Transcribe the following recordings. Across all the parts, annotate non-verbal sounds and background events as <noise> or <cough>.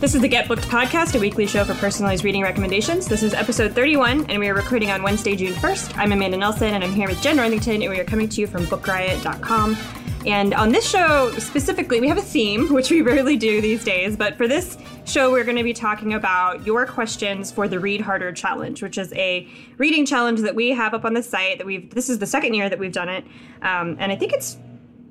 This is the Get Booked podcast, a weekly show for personalized reading recommendations. This is episode 31, and we are recording on Wednesday, June 1st. I'm Amanda Nelson, and I'm here with Jenn Northington, and we are coming to you from bookriot.com. And on this show specifically, we have a theme, which we rarely do these days, but for this show, we're going to be talking about your questions for the Read Harder Challenge, which is a reading challenge that we have up on the site that we've, this is the second year that we've done it. Um, and I think it's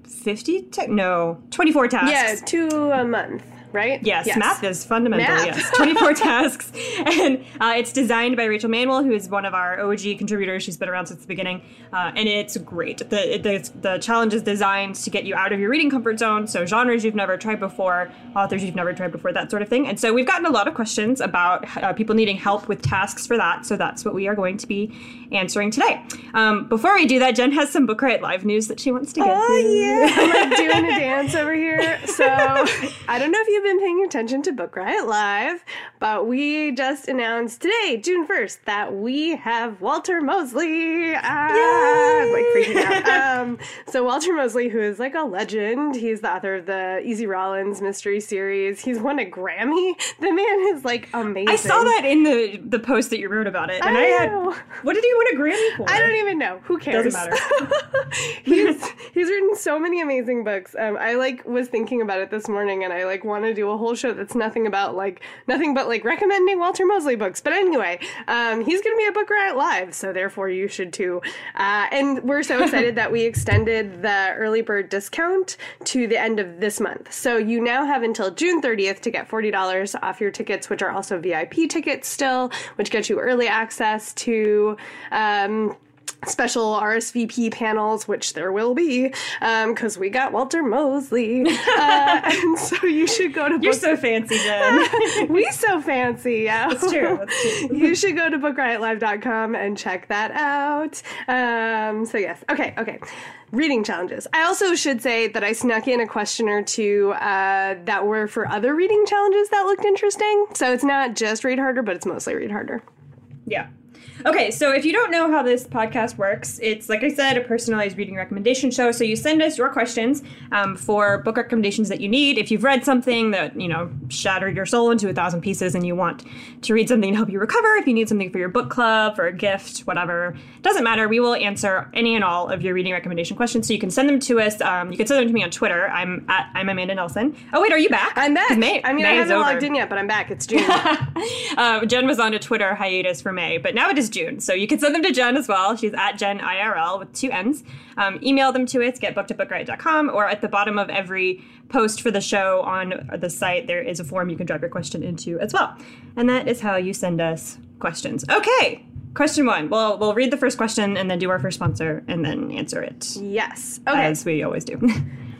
50, te- no, 24 tasks. Yeah, two a month right? Yes, yes. math is fundamental. Math. Yes, 24 <laughs> tasks. And uh, it's designed by Rachel Manwill, who is one of our OG contributors. She's been around since the beginning. Uh, and it's great. The, the, the challenge is designed to get you out of your reading comfort zone. So, genres you've never tried before, authors you've never tried before, that sort of thing. And so, we've gotten a lot of questions about uh, people needing help with tasks for that. So, that's what we are going to be answering today. Um, before we do that, Jen has some Book Riot Live news that she wants to get. Oh, yeah. I'm like doing a <laughs> dance over here. So, I don't know if you've been paying attention to Book Riot Live, but we just announced today, June 1st, that we have Walter Mosley. Ah, I'm like freaking out. <laughs> Um, so, Walter Mosley, who is like a legend, he's the author of the Easy Rawlins mystery series. He's won a Grammy. The man is like amazing. I saw that in the, the post that you wrote about it. And I, I had, what did he win a Grammy for? I don't even know. Who cares? Doesn't matter. <laughs> he's, he's written so many amazing books. Um, I like was thinking about it this morning and I like want to do a whole show that's nothing about like nothing but like recommending Walter Mosley books. But anyway, um, he's going to be at Book Riot Live, so therefore you should too. Uh, and we're so <laughs> excited that we extended the early bird discount to the end of this month. So you now have until June 30th to get $40 off your tickets, which are also VIP tickets still, which get you early access to. Um, special RSVP panels, which there will be, because um, we got Walter Mosley. <laughs> Uh, and so you should go to. You're so fancy, Jen. <laughs> we so fancy, yeah. That's true. That's true. <laughs> you should go to bookriotlive.com and check that out. Um, so, yes. Okay, okay reading challenges. I also should say that I snuck in a question or two uh, that were for other reading challenges that looked interesting. So it's not just read harder, but it's mostly read harder. Yeah. Okay, so if you don't know how this podcast works, it's like I said, a personalized reading recommendation show. So you send us your questions um, for book recommendations that you need. If you've read something that you know shattered your soul into a thousand pieces, and you want to read something to help you recover, if you need something for your book club, for a gift, whatever, doesn't matter. We will answer any and all of your reading recommendation questions. So you can send them to us. Um, you can send them to me on Twitter. I'm at I'm Amanda Nelson. Oh wait, are you back? I'm back. May, I mean, May I haven't logged in yet, but I'm back. It's <laughs> June. uh, Jen was on a Twitter hiatus for May, but now it is June. So you can send them to Jen as well. She's at Jen IRL with two N's. Um, email them to us, getbooked at bookriot.com, or at the bottom of every post for the show on the site, there is a form you can drop your question into as well. And that is how you send us questions. Okay, question one. Well, we'll read the first question and then do our first sponsor and then answer it. Yes. Okay. As we always do. <laughs>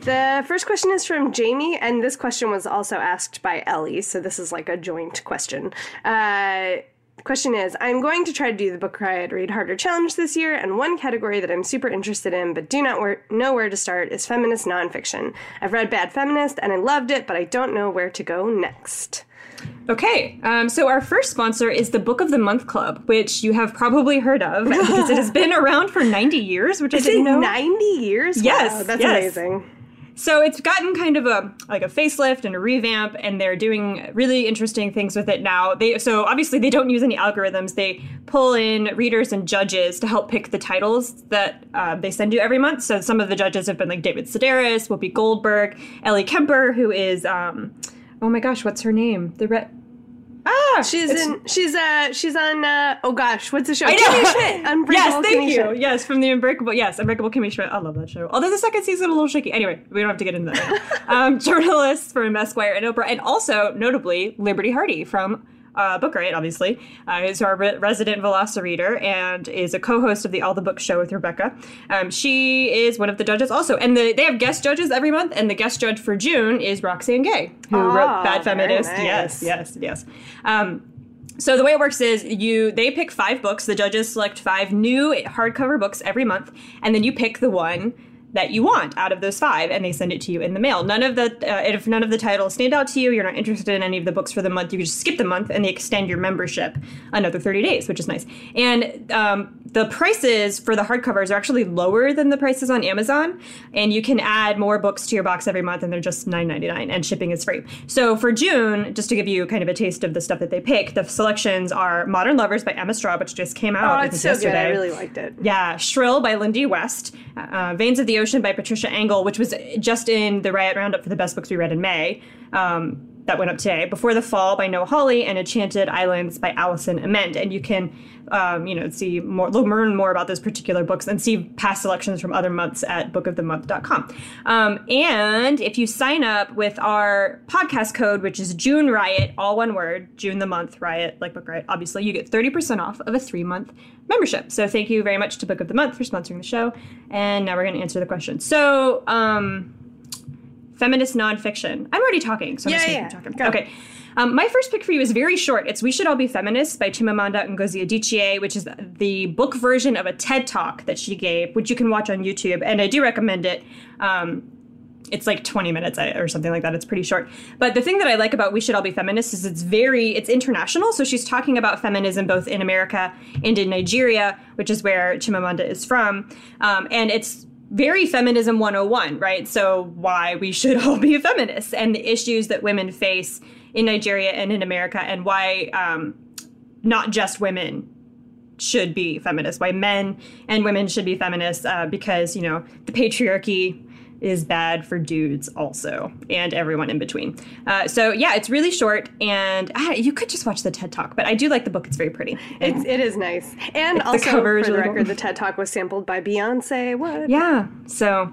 The first question is from Jamie, and this question was also asked by Ellie, so this is like a joint question. Uh, question is I'm going to try to do the Book Riot Read Harder Challenge this year, and one category that I'm super interested in but do not wor- know where to start is feminist nonfiction. I've read Bad Feminist and I loved it, but I don't know where to go next. Okay, um, so our first sponsor is the Book of the Month Club, which you have probably heard of because it has <laughs> been around for 90 years, which is I didn't know. 90 years? Yes, wow, that's yes. amazing. So it's gotten kind of a like a facelift and a revamp, and they're doing really interesting things with it now. They so obviously they don't use any algorithms. They pull in readers and judges to help pick the titles that uh, they send you every month. So some of the judges have been like David Sedaris, Whoopi Goldberg, Ellie Kemper, who is um, oh my gosh, what's her name? The Ah, she's in. She's uh. She's on. Uh, oh gosh, what's the show? I know. Kimmy Schmidt. <laughs> Unbreakable yes, thank Kimmy you. Schmidt. Yes, from the Unbreakable. Yes, Unbreakable Kimmy Schmidt. I love that show. Although the second season a little shaky. Anyway, we don't have to get into that. <laughs> um, journalists from Esquire and Oprah, and also notably Liberty Hardy from uh, Book Riot, obviously, uh, is our re- resident Velocireader and is a co-host of the All the Books show with Rebecca. Um, she is one of the judges also, and the, they have guest judges every month. And the guest judge for June is Roxane Gay, who Oh, wrote Bad Feminist. nice. Yes, yes, yes. Um, so the way it works is you they pick five books. The judges select five new hardcover books every month, and then you pick the one that you want out of those five, and they send it to you in the mail. None of the uh, if none of the titles stand out to you, you're not interested in any of the books for the month. You can just skip the month, and they extend your membership another 30 days, which is nice. And um, the prices for the hardcovers are actually lower than the prices on Amazon, and you can add more books to your box every month, and they're just $9.99, and shipping is free. So for June, just to give you kind of a taste of the stuff that they pick, the selections are Modern Lovers by Emma Straub, which just came out Oh, I it's so good. I really liked it. Yeah, Shrill by Lindy West, uh, Veins of the Ocean by Patricia Engel, which was just in the Riot Roundup for the best books we read in May. Um, that went up today. Before the Fall by Noah Hawley and Enchanted Islands by Allison Amend. And you can, um, you know, see more, learn more about those particular books and see past selections from other months at bookofthemonth.com. Um, and if you sign up with our podcast code, which is June Riot, all one word, June the month Riot, like Book Riot, obviously, you get 30% off of a three month membership. So thank you very much to Book of the Month for sponsoring the show. And now we're going to answer the question. So, um, feminist nonfiction. I'm already talking, so I'm Yeah, just yeah, going to keep talking. go. Okay. Um, my first pick for you is very short. It's We Should All Be Feminists by Chimamanda Ngozi Adichie, which is the book version of a TED Talk that she gave, which you can watch on YouTube. And I do recommend it. Um, it's like 20 minutes uh, or something like that. It's pretty short. But the thing that I like about We Should All Be Feminists is it's very, it's international. So she's talking about feminism both in America and in Nigeria, which is where Chimamanda is from. Um, and it's very feminism 101, right? So why we should <laughs> all be feminists and the issues that women face in Nigeria and in America and why um, not just women should be feminists, why men and women should be feminists, uh, because, you know, the patriarchy is bad for dudes also, and everyone in between. Uh, so, yeah, it's really short, and uh, you could just watch the TED Talk, but I do like the book. It's very pretty. It's, it is nice. And the also, cover for the record, the TED Talk was sampled by Beyonce. What? Yeah, so.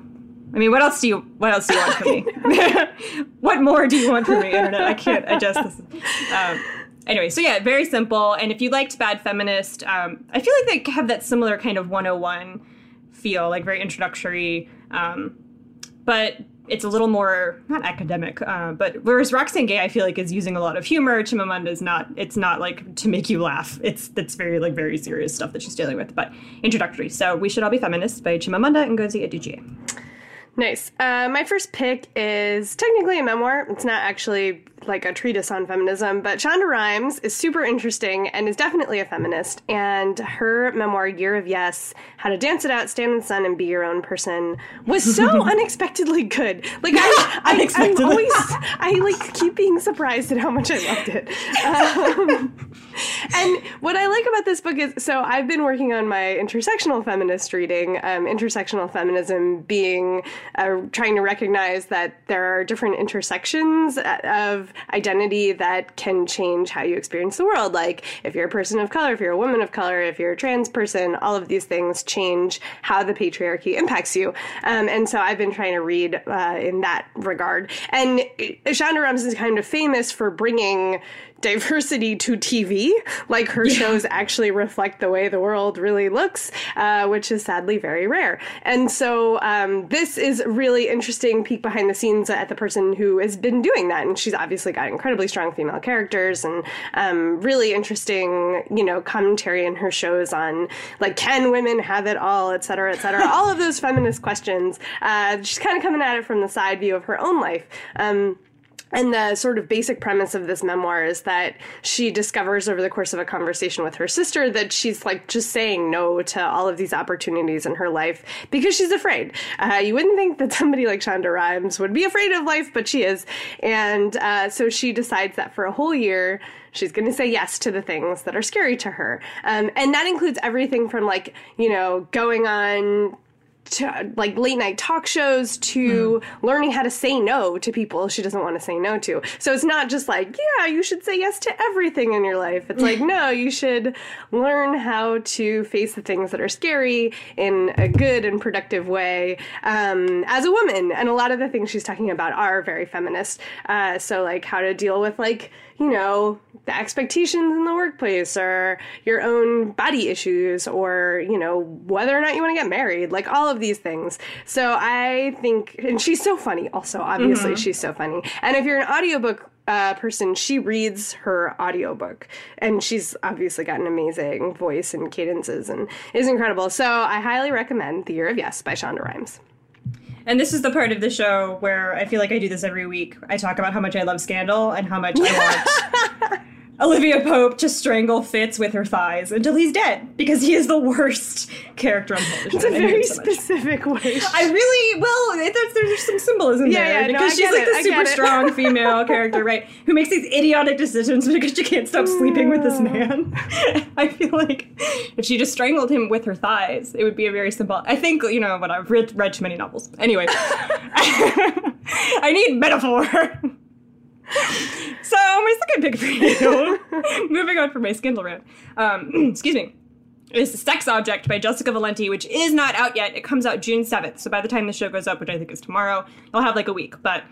I mean, what else do you what else do you want from me? <laughs> <laughs> what more do you want from me, internet? I can't adjust this. Um, anyway, so yeah, very simple. And if you liked Bad Feminist, um, I feel like they have that similar kind of 101 feel, like very introductory. Um, but it's a little more not academic, uh, but whereas Roxane Gay, I feel like is using a lot of humor. Chimamanda is not. It's not like to make you laugh. It's that's very like very serious stuff that she's dealing with. But introductory. So we should all be feminists by Chimamanda and Ngozi Adichie. Nice. Uh, my first pick is technically a memoir. It's not actually like a treatise on feminism, but Shonda Rhimes is super interesting and is definitely a feminist. And her memoir, Year of Yes, How to Dance It Out, Stand in the Sun, and Be Your Own Person, was so <laughs> unexpectedly good. Like I, <laughs> I, I'm always, I like keep being surprised at how much I loved it. <laughs> Um, and what I like about this book is so I've been working on my intersectional feminist reading, um, intersectional feminism being uh, trying to recognize that there are different intersections of identity that can change how you experience the world. Like if you're a person of color, if you're a woman of color, if you're a trans person, all of these things change how the patriarchy impacts you. Um, and so I've been trying to read uh, in that regard. And Shonda Rhimes is kind of famous for bringing diversity to TV. Like her shows actually reflect the way the world really looks, uh, which is sadly very rare. And so um, this is really interesting peek behind the scenes at the person who has been doing that. And she's obviously got incredibly strong female characters and um, really interesting, you know, commentary in her shows on like can women have it all, et cetera, et cetera. all of those feminist questions. Uh, she's kind of coming at it from the side view of her own life. Um, and the sort of basic premise of this memoir is that she discovers over the course of a conversation with her sister that she's like just saying no to all of these opportunities in her life because she's afraid. Uh, you wouldn't think that somebody like Shonda Rhimes would be afraid of life, but she is. And uh, so she decides that for a whole year, she's going to say yes to the things that are scary to her. Um, and that includes everything from like, you know, going on to, like late night talk shows to mm. learning how to say no to people she doesn't want to say no to. So it's not just like, yeah, you should say yes to everything in your life. It's like, <laughs> no, you should learn how to face the things that are scary in a good and productive way um, as a woman. And a lot of the things she's talking about are very feminist. Uh, so, like, how to deal with, like, you know, the expectations in the workplace or your own body issues or, you know, whether or not you want to get married, like all of these things. So I think, and she's so funny also, obviously, mm-hmm. she's so funny. And if you're an audiobook uh, person, she reads her audiobook and she's obviously got an amazing voice and cadences and is incredible. So I highly recommend The Year of Yes by Shonda Rhimes. And this is the part of the show where I feel like I do this every week. I talk about how much I love Scandal and how much I <laughs> want Olivia Pope to strangle Fitz with her thighs until he's dead because he is the worst character on <laughs> television. It's a very so specific wish. I really well. There's, there's some symbolism yeah, there yeah, because no, she's like it. the super strong <laughs> female character, right? Who makes these idiotic decisions because she can't stop sleeping with this mm. man. <laughs> I feel like if she just strangled him with her thighs, it would be a very simple. I think you know what I've read, read too many novels. Anyway, I need metaphor so my second pick for you, moving on from my Scandal rant, um, <clears throat> excuse me, is Sex Object by Jessica Valenti, which is not out yet. It comes out June 7th. So by the time the show goes up, which I think is tomorrow, I'll have like a week. But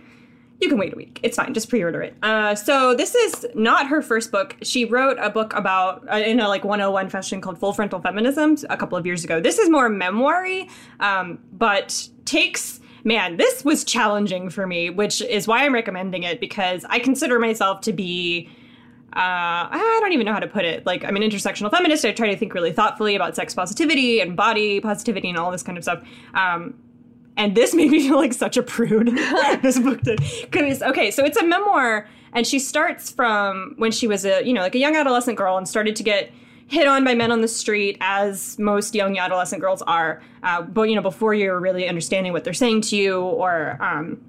you can wait a week. It's fine. Just pre-order it. Uh, so this is not her first book. She wrote a book about uh, in a like 101 fashion called Full Frontal Feminism a couple of years ago. This is more memoiry, um, but takes man, this was challenging for me, which is why I'm recommending it because I consider myself to be. Uh, I don't even know how to put it. Like, I'm an intersectional feminist. I try to think really thoughtfully about sex positivity and body positivity and all this kind of stuff. Um, and this <laughs> made me feel like such a prude. <laughs> this book did. Okay, so it's a memoir, and she starts from when she was a you know like a young adolescent girl and started to get hit on by men on the street, as most young adolescent girls are. Uh, but you know, before you're really understanding what they're saying to you or um,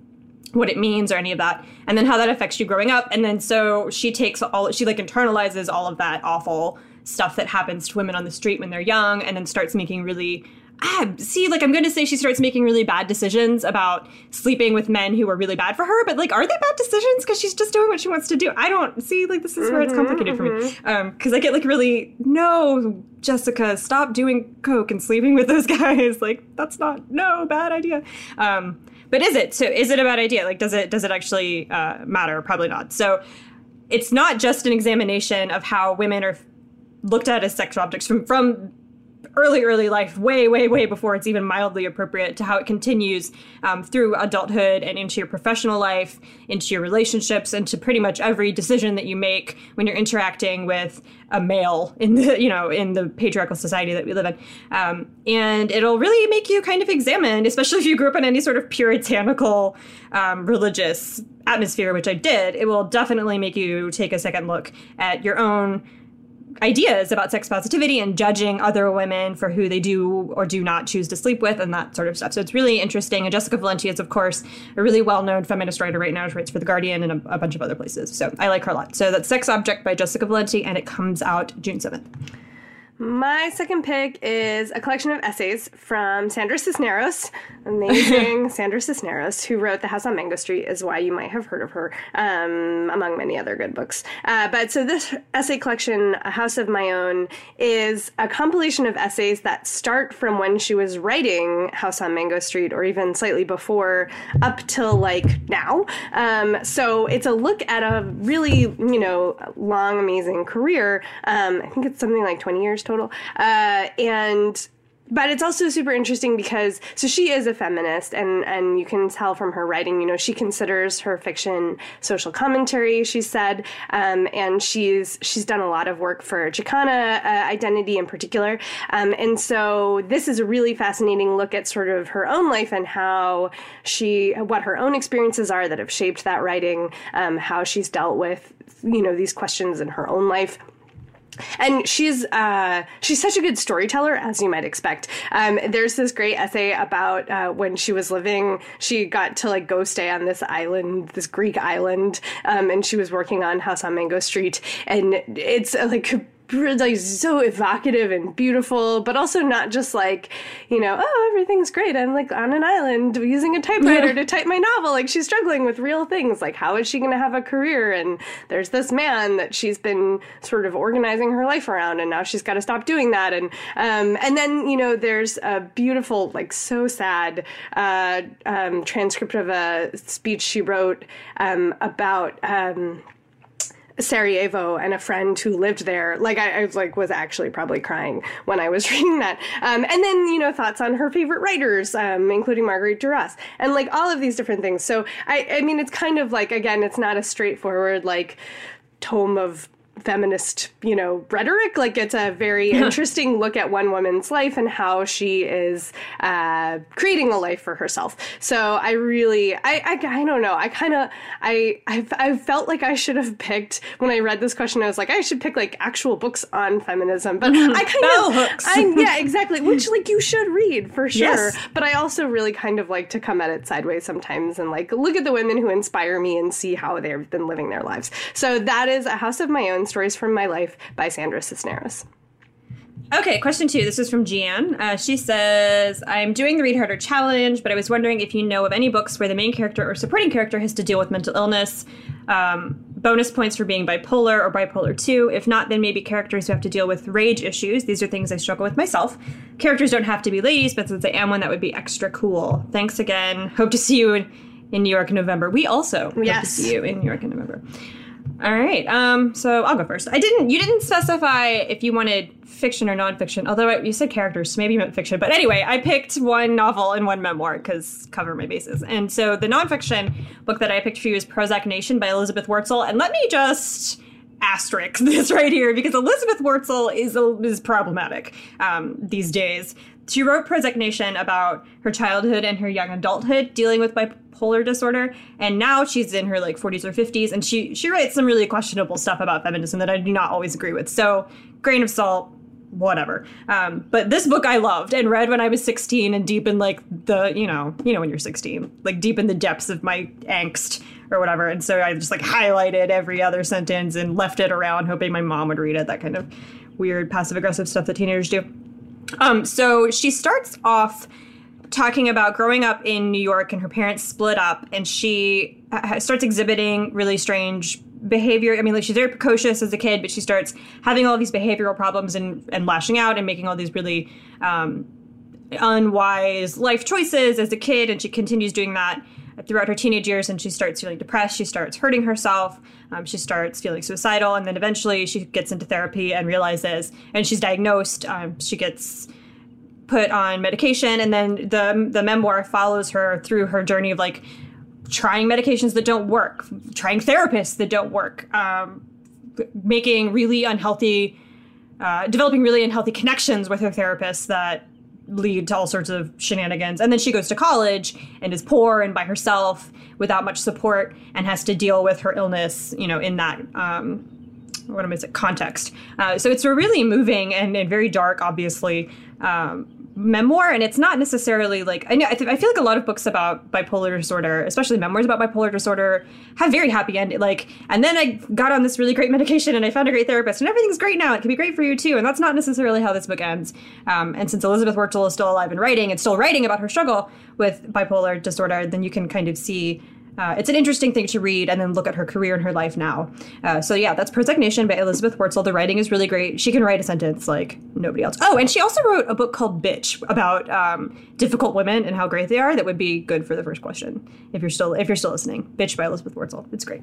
what it means or any of that, and then how that affects you growing up. And then so she takes all she like internalizes all of that awful stuff that happens to women on the street when they're young, and then starts making really ah, see, like I'm going to say she starts making really bad decisions about sleeping with men who are really bad for her, but like, are they bad decisions? Because she's just doing what she wants to do. I don't see, like, this is where it's mm-hmm, complicated mm-hmm. for me. Um, because I get like really, no, Jessica, stop doing coke and sleeping with those <laughs> guys. Like, that's not, no, bad idea. Um, but is it? So is it a bad idea? Like, does it, does it actually uh, matter? Probably not. So it's not just an examination of how women are looked at as sexual objects from, from early, early life, way, way, way before it's even mildly appropriate, to how it continues um, through adulthood and into your professional life, into your relationships, and to pretty much every decision that you make when you're interacting with a male in the, you know, in the patriarchal society that we live in. Um, and it'll really make you kind of examine, especially if you grew up in any sort of puritanical um, religious atmosphere, which I did. It will definitely make you take a second look at your own ideas about sex positivity and judging other women for who they do or do not choose to sleep with and that sort of stuff. So it's really interesting. And Jessica Valenti is, of course, a really well known feminist writer right now. She writes for The Guardian and a, a bunch of other places. So I like her a lot. So that's Sex Object by Jessica Valenti, and it comes out June 7th. My second pick is a collection of essays from Sandra Cisneros, amazing <laughs> Sandra Cisneros, who wrote The House on Mango Street, is why you might have heard of her, um, among many other good books. Uh, but so this essay collection, A House of My Own, is a compilation of essays that start from when she was writing House on Mango Street, or even slightly before, up till like now. Um, so it's a look at a really, you know, long, amazing career. Um, I think it's something like 20 years total. Uh, and but it's also super interesting because so she is a feminist and and you can tell from her writing you know she considers her fiction social commentary she said um, and she's she's done a lot of work for Chicana uh, identity in particular um, and so this is a really fascinating look at sort of her own life and how she what her own experiences are that have shaped that writing um, how she's dealt with you know these questions in her own life and she's uh, she's such a good storyteller as you might expect. Um, there's this great essay about uh, when she was living she got to like go stay on this island this greek island um, and she was working on house on mango street. And it's uh, like like so evocative and beautiful, but also not just like, you know, oh, everything's great. I'm like on an island using a typewriter to type my novel. Like she's struggling with real things. Like how is she going to have a career? And there's this man that she's been sort of organizing her life around, and now she's got to stop doing that. And um, and then you know, there's a beautiful, like so sad uh, um, transcript of a speech she wrote um, about. Um, Sarajevo and a friend who lived there. Like I, I, was like was actually probably crying when I was <laughs> reading that. Um, and then you know thoughts on her favorite writers, um, including Marguerite Duras, and like all of these different things. So I, I mean, it's kind of like again, it's not a straightforward like tome of feminist, you know, rhetoric. Like it's a very <laughs> interesting look at one woman's life and how she is uh, creating a life for herself. So I really, I, I, I don't know. I kind of, I, I, I felt like I should have picked when I read this question. I was like, I should pick like actual books on feminism, but I kind of, hooks. I, yeah, exactly. Which like you should read for sure. Yes. But I also really kind of like to come at it sideways sometimes and like look at the women who inspire me and see how they've been living their lives. So that is a house of my own Stories from My Life by Sandra Cisneros. Okay, question two. This is from Gian. Uh, she says, I'm doing the Read Harder challenge, but I was wondering if you know of any books where the main character or supporting character has to deal with mental illness. Um, bonus points for being bipolar or bipolar 2. If not, then maybe characters who have to deal with rage issues. These are things I struggle with myself. Characters don't have to be ladies, but since I am one, that would be extra cool. Thanks again. Hope to see you in, in New York in November. We also hope to see you in New York in November. All right. Um, so I'll go first. I didn't. You didn't specify if you wanted fiction or nonfiction. Although I, you said characters, so maybe you meant fiction. But anyway, I picked one novel and one memoir because cover my bases. And so the nonfiction book that I picked for you is Prozac Nation by Elizabeth Wurtzel. And let me just asterisk <laughs> this right here because Elizabeth Wurtzel is is problematic um, these days. She wrote Prozac Nation about her childhood and her young adulthood dealing with bipolar disorder, and now she's in her like 40s or 50s, and she she writes some really questionable stuff about feminism that I do not always agree with. So, grain of salt, whatever. Um, but this book I loved and read when I was 16 and deep in like the, you know, you know when you're 16, like deep in the depths of my angst or whatever. And so I just like highlighted every other sentence and left it around hoping my mom would read it, that kind of weird passive aggressive stuff that teenagers do. Um, so she starts off talking about growing up in New York and her parents split up, and she uh, starts exhibiting really strange behavior. I mean, like she's very precocious as a kid, but she starts having all these behavioral problems and, and lashing out and making all these really um, unwise life choices as a kid, and she continues doing that throughout her teenage years. And she starts feeling depressed. She starts hurting herself. Um, she starts feeling suicidal, and then eventually she gets into therapy and realizes, and she's diagnosed. Um, she gets put on medication, and then the the memoir follows her through her journey of like trying medications that don't work, trying therapists that don't work, um, making really unhealthy, uh, developing really unhealthy connections with her therapist that lead to all sorts of shenanigans. And then she goes to college and is poor and by herself without much support and has to deal with her illness, you know, in that. Um, what am I saying? Context. Uh, so it's a really moving and, and very dark, obviously, um, memoir. And it's not necessarily like I know. I, th- I feel like a lot of books about bipolar disorder, especially memoirs about bipolar disorder, have very happy end. Like, and then I got on this really great <laughs> medication and I found a great therapist and everything's great now. It can be great for you too. And that's not necessarily how this book ends. Um, and since Elizabeth Wurtzel is still alive and writing and still writing about her struggle with bipolar disorder, then you can kind of see uh, it's an interesting thing to read and then look at her career and her life now. Uh, so yeah, that's Prozac Nation by Elizabeth Wurtzel. The writing is really great. She can write a sentence like nobody else. Oh, and she also wrote a book called Bitch about um, difficult women and how great they are. That would be good for the first question if you're still if you're still listening. Bitch by Elizabeth Wurtzel. It's great.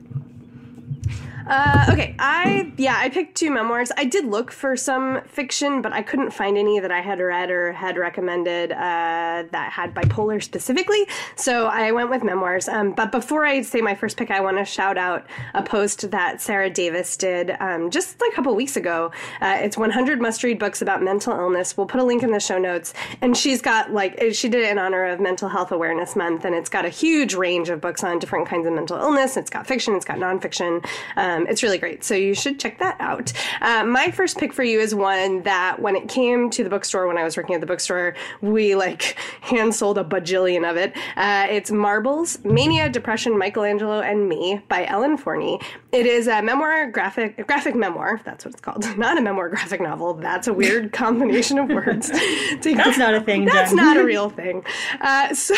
Uh, okay, I yeah, I picked two memoirs. I did look for some fiction, but I couldn't find any that I had read or had recommended uh, that had bipolar specifically. So I went with memoirs. Um, but before I say my first pick, I want to shout out a post that Sarah Davis did um, just a couple weeks ago. Uh, it's 100 must-read books about mental illness. We'll put a link in the show notes, and she's got like she did it in honor of Mental Health Awareness Month, and it's got a huge range of books on different kinds of mental illness. It's got fiction, it's got nonfiction. Um, Um, it's really great. So you should check that out. Uh, my first pick for you is one that when it came to the bookstore, when I was working at the bookstore, we like <laughs> hand sold a bajillion of it. Uh, it's Marbles, Mania, Depression, Michelangelo, and Me by Ellen Forney. It is a memoir, graphic, graphic memoir. That's what it's called. <laughs> Not a memoir graphic novel. That's a weird <laughs> combination of words. that's not a thing. That's Jen. not a real thing. Uh, so,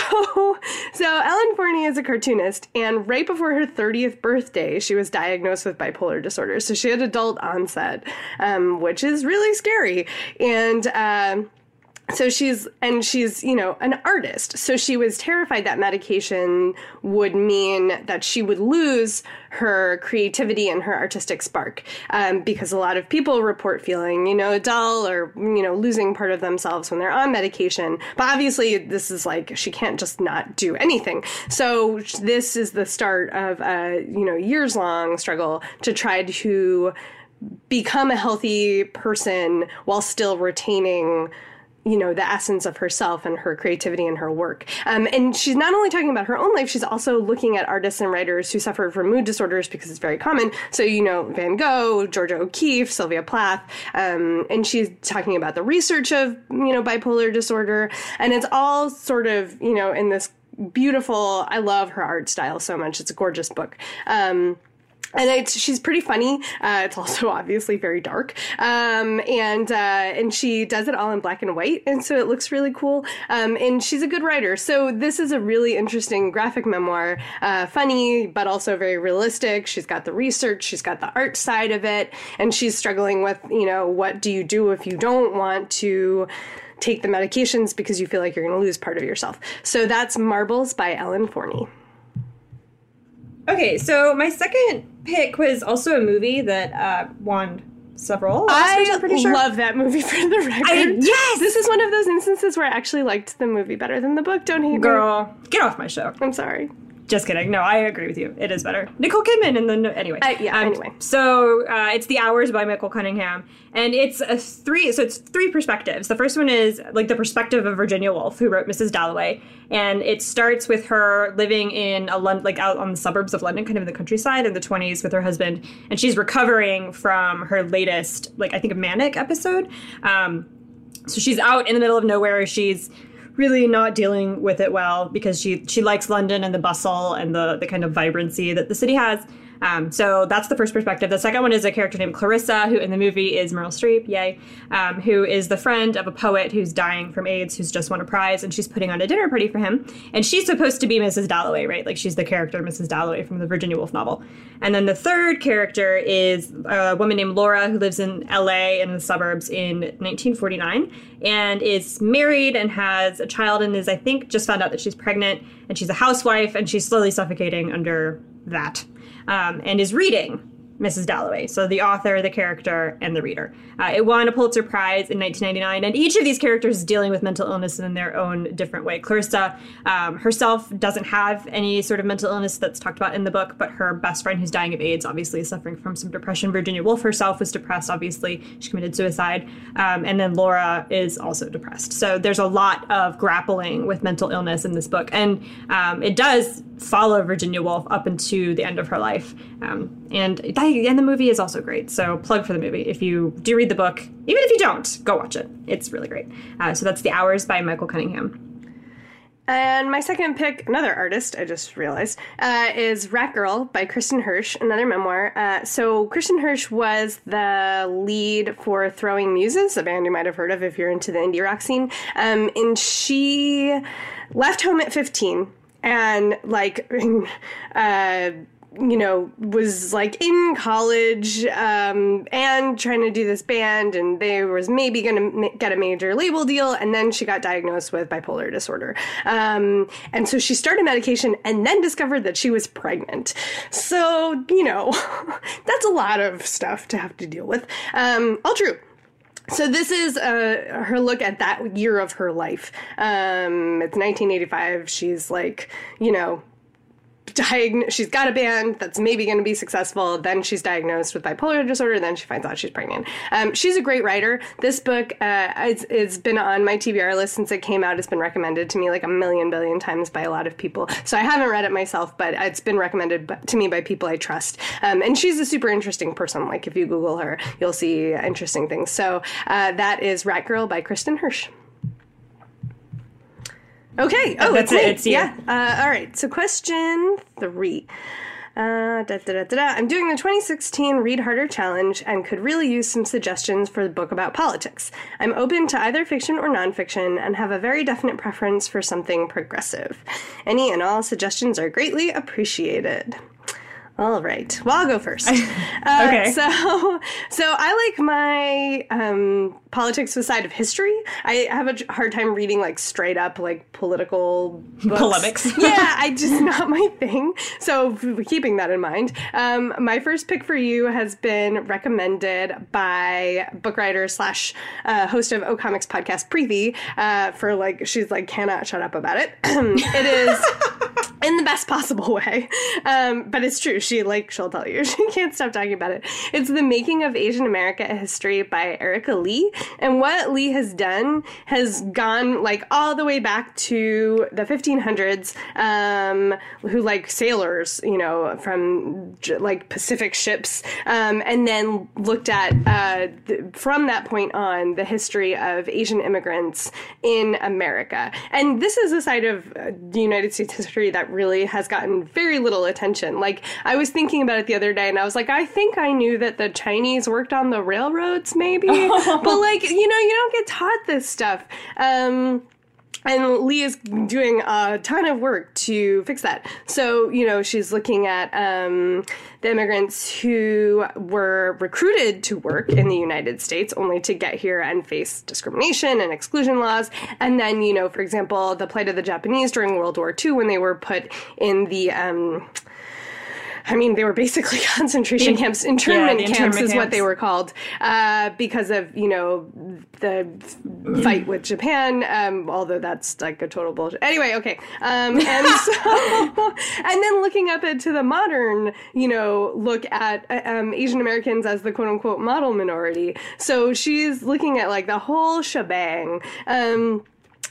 so Ellen Forney is a cartoonist, and right before her 30th birthday, she was diagnosed with bipolar disorder. So she had adult onset, um, which is really scary. And um, so she's and she's you know an artist. So she was terrified that medication would mean that she would lose her creativity and her artistic spark um, because a lot of people report feeling you know dull or you know losing part of themselves when they're on medication. But obviously this is like she can't just not do anything. So this is the start of a you know years long struggle to try to become a healthy person while still retaining you know the essence of herself and her creativity and her work. Um, and she's not only talking about her own life she's also looking at artists and writers who suffered from mood disorders because it's very common. So you know van gogh georgia o'keeffe sylvia plath um, and she's talking about the research of you know bipolar disorder. And it's all sort of you know in this beautiful i love her art style so much. It's a gorgeous book. Um, and she's pretty funny. Uh, it's also <laughs> obviously very dark, um, and uh, and she does it all in black and white, and so it looks really cool. Um, and she's a good writer, so this is a really interesting graphic memoir. Uh, funny, but also very realistic. She's got the research, she's got the art side of it, and she's struggling with you know what do you do if you don't want to take the medications because you feel like you're going to lose part of yourself. So that's Marbles by Ellen Forney. Okay, so my second pick was also a movie that uh, won several. I I'm pretty sure. love that movie <laughs> for the record. I- yes! This is one of those instances where I actually liked the movie better than the book. Don't hate me. Girl, get off my show. I'm sorry. Just kidding. No, I agree with you. It is better. Nicole Kidman and then anyway. Uh, yeah, anyway. So uh, it's The Hours by Michael Cunningham, and it's a three. So it's three perspectives. The first one is like the perspective of Virginia Woolf, who wrote Mrs. Dalloway, and it starts with her living in a London, like out on the suburbs of London, kind of in the countryside, in the 20s with her husband, and she's recovering from her latest, like I think, a manic episode. Um, so she's out in the middle of nowhere. She's really not dealing with it well because she she likes London and the bustle and the the kind of vibrancy that the city has. Um, so that's the first perspective. The second one is a character named Clarissa, who in the movie is Meryl Streep, yay, um, who is the friend of a poet who's dying from AIDS, who's just won a prize, and she's putting on a dinner party for him. And she's supposed to be Mrs. Dalloway, right? Like she's the character Mrs. Dalloway from the Virginia Woolf novel. And then the third character is a woman named Laura who lives in LA in the suburbs in 1949 and is married and has a child and is, I think, just found out that she's pregnant and she's a housewife and she's slowly suffocating under that um, and is reading Mrs. Dalloway. So the author, the character, and the reader. Uh, it won a Pulitzer Prize in 1999, and each of these characters is dealing with mental illness in their own different way. Clarissa um, herself doesn't have any sort of mental illness that's talked about in the book, but her best friend, who's dying of AIDS, obviously is suffering from some depression. Virginia Woolf herself was depressed, obviously. She committed suicide. Um, and then Laura is also depressed. So there's a lot of grappling with mental illness in this book. And um, it does follow Virginia Woolf up into the end of her life. Um, and and the movie is also great. So plug for the movie if you do read the book. Even if you don't, go watch it. It's really great. Uh, so that's The Hours by Michael Cunningham. And my second pick, another artist, I just realized, uh, is Rat Girl by Kristin Hersh, another memoir. Uh, so, Kristin Hersh was the lead for Throwing Muses, a band you might have heard of if you're into the indie rock scene. Um, and she left home at 15 and, like, <laughs> uh, you know, was like in college um, and trying to do this band, and they was maybe going to ma- get a major label deal, and then she got diagnosed with bipolar disorder, um, and so she started medication, and then discovered that she was pregnant. So you know, <laughs> that's a lot of stuff to have to deal with. Um, all true. So this is uh, her look at that year of her life. Um, it's 1985. She's like, you know, diagnosed. She's got a band that's maybe going to be successful. Then she's diagnosed with bipolar disorder. Then she finds out she's pregnant. Um, she's a great writer. This book, uh, it's, it's been on my TBR list since it came out. It's been recommended to me like a million billion times by a lot of people. So I haven't read it myself, but it's been recommended to me by people I trust. Um, and she's a super interesting person. Like if you Google her, you'll see interesting things. So uh, that is Rat Girl by Kristin Hersh. Okay. Oh, That's it's it. It's you. Yeah. Uh, all right. So question three. Uh, da, da, da, da, da. I'm doing the 2016 Read Harder Challenge and could really use some suggestions for the book about politics. I'm open to either fiction or nonfiction and have a very definite preference for something progressive. Any and all suggestions are greatly appreciated. All right. Well, I'll go first. <laughs> Uh, Okay. So, <laughs> so I like my um, politics with side of history. I have a hard time reading like straight up like political books. Polemics. <laughs> yeah, I just not my thing. So, keeping that in mind, um, my first pick for you has been recommended by Book Rioter slash uh, host of O Comics podcast Preeti uh, for like she's like cannot shut up about it. <clears throat> it is in the best possible way. Um, but it's true. She like she'll tell you. <laughs> She can't stop talking about it. It's the making of Asian America history by Erika Lee. And what Lee has done has gone like all the way back to the 1500s, um, who like sailors, you know, from like Pacific ships, um, and then looked at uh, th- from that point on the history of Asian immigrants in America. And this is a side of uh, the United States history that really has gotten very little attention. Like, I was thinking about it the other day and I was like, I think I knew that the Chinese worked on the railroads, maybe. <laughs> but, like, you know, you don't get taught this stuff. Um, and Lee is doing a ton of work to fix that. So, you know, she's looking at um, the immigrants who were recruited to work in the United States only to get here and face discrimination and exclusion laws. And then, you know, for example, the plight of the Japanese during World War II when they were put in the. Um, I mean, they were basically <laughs> concentration camps. Internment yeah, the camps internment is what they were called uh, because of you know the fight with Japan. Um, although that's like a total bullshit. Anyway, okay. Um, and so, <laughs> and then looking up into the modern, you know, look at um, Asian Americans as the quote unquote model minority. So she's looking at like the whole shebang. Um,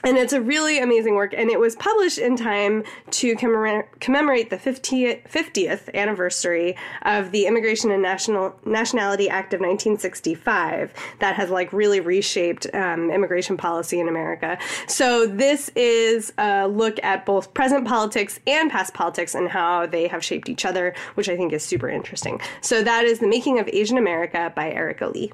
and it's a really amazing work, and it was published in time to commemorate, commemorate the 50th, 50th anniversary of the Immigration and National Nationality Act of 1965 that has like really reshaped um, immigration policy in America. So this is a look at both present politics and past politics and how they have shaped each other, which I think is super interesting. So that is The Making of Asian America by Erika Lee.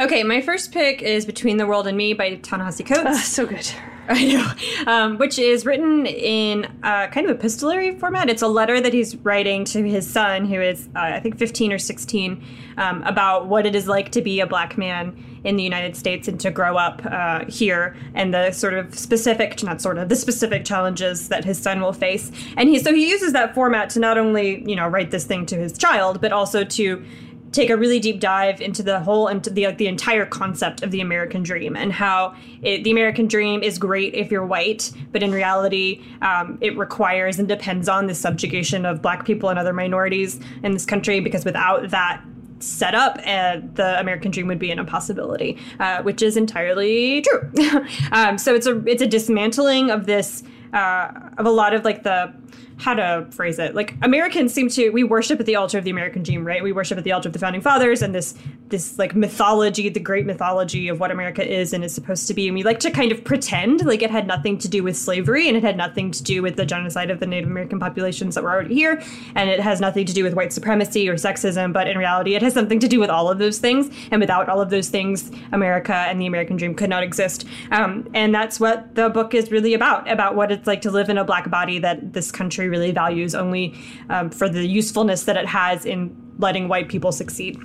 Okay, my first pick is Between the World and Me by Ta-Nehisi Coates. Ah, so good. <laughs> I know, um, which is written in uh, kind of epistolary format. It's a letter that he's writing to his son, who is, uh, I think, 15 or 16, um, about what it is like to be a black man in the United States and to grow up uh, here, and the sort of specific, not sort of, the specific challenges that his son will face. And he so he uses that format to not only you know write this thing to his child, but also to take a really deep dive into the whole into the like the entire concept of the American dream and how it, the American dream is great if you're white, but in reality, um, it requires and depends on the subjugation of Black people and other minorities in this country because without that set up, uh, the American dream would be an impossibility, uh, which is entirely true. <laughs> um, so it's a it's a dismantling of this uh, of a lot of like the how to phrase it. Like americans seem to we worship at the altar of the american dream right? We worship at the altar of the founding fathers and this this like mythology the great mythology of what america is and is supposed to be. And we like to kind of pretend like it had nothing to do with slavery and it had nothing to do with the genocide of the native american populations that were already here. And it has nothing to do with white supremacy or sexism but in reality it has something to do with all of those things. And without all of those things america and the american dream could not exist. Um, and that's what the book is really about about what it's like to live in a black body that this country really values only um, for the usefulness that it has in letting white people succeed.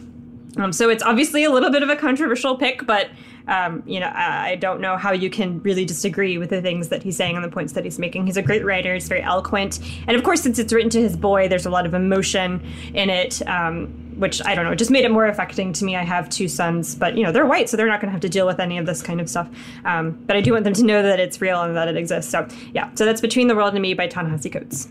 Um, so it's obviously a little bit of a controversial pick, but um, you know I, don't know how you can really disagree with the things that he's saying and the points that he's making. He's a great writer; he's very eloquent, and of course, since it's written to his boy, there's a lot of emotion in it. Um, which I don't know, it just made it more affecting to me. I have two sons, but you know they're white, so they're not going to have to deal with any of this kind of stuff. Um, but I do want them to know that it's real and that it exists. So yeah, so that's Between the World and Me by Ta-Nehisi Coates.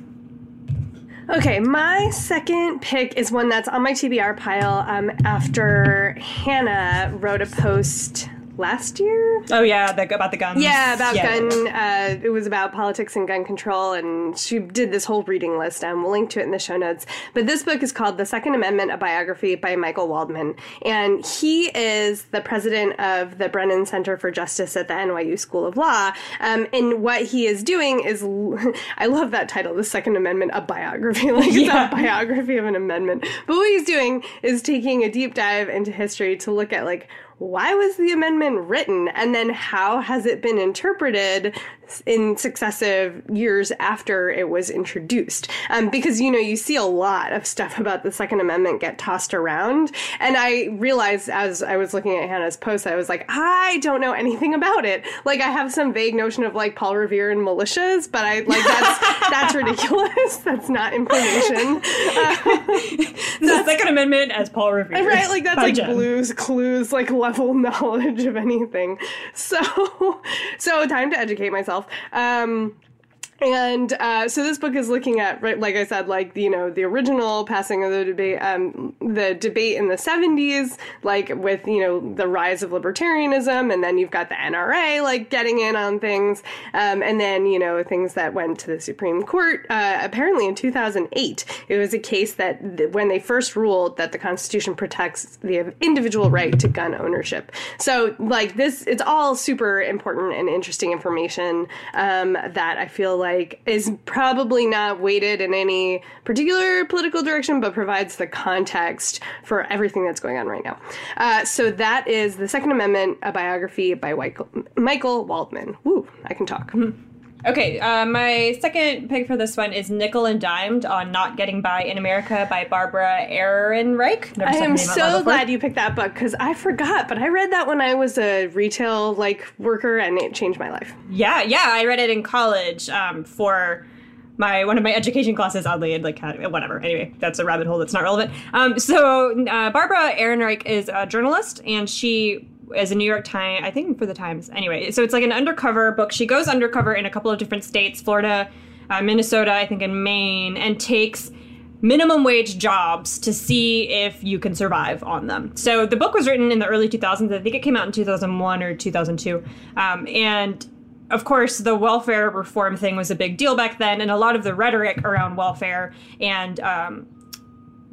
Okay, my second pick is one that's on my TBR pile um, after Hannah wrote a post last year. Oh yeah, the, about the guns. Yeah, about gun. Uh, it was about politics and gun control, and she did this whole reading list. And we'll link to it in the show notes. But this book is called "The Second Amendment: A Biography" by Michael Waldman, and he is the president of the Brennan Center for Justice at the NYU School of Law. Um, and what he is doing is, <laughs> I love that title, "The Second Amendment: A Biography." <laughs> Like yeah. it's a biography of an amendment. But what he's doing is taking a deep dive into history to look at like why was the amendment written? And then how has it been interpreted in successive years after it was introduced. Um, because, you know, you see a lot of stuff about the Second Amendment get tossed around. And I realized as I was looking at Hannah's post, I was like, I don't know anything about it. Like, I have some vague notion of like Paul Revere and militias, but I like that's <laughs> that's ridiculous. <laughs> That's not information. <laughs> Uh, the Second Amendment as Paul Revere. Right? Like, that's like Jen. blues clues, like level knowledge of anything. So, so time to educate myself myself. Um, and uh, so this book is looking at, right, like I said, like you know the original passing of the debate, um, the debate in the '70s, like with you know the rise of libertarianism, and then you've got the NRA like getting in on things, um, and then you know things that went to the Supreme Court. Uh, apparently, in 2008, it was a case that th- when they first ruled that the Constitution protects the individual right to gun ownership. So like this, it's all super important and interesting information um, that I feel like like is probably not weighted in any particular political direction, but provides the context for everything that's going on right now. Uh, so that is the Second Amendment, a biography by Michael Waldman. Woo, I can talk. Okay, uh, my second pick for this one is Nickel and Dimed on Not Getting By in America by Barbara Ehrenreich. I am so glad you picked that book because I forgot, but I read that when I was a retail like worker and it changed my life. Yeah, yeah, I read it in college um, for my one of my education classes oddly and like whatever anyway that's a rabbit hole that's not relevant um, so uh, barbara ehrenreich is a journalist and she as a New York Times, I think for the Times. Anyway, so it's like an undercover book. She goes undercover in a couple of different states, Florida, uh, Minnesota, I think, in Maine, and takes minimum wage jobs to see if you can survive on them. So the book was written in the early 2000s. I think it came out in 2001 or 2002. Um, and of course, the welfare reform thing was a big deal back then, and a lot of the rhetoric around welfare and um,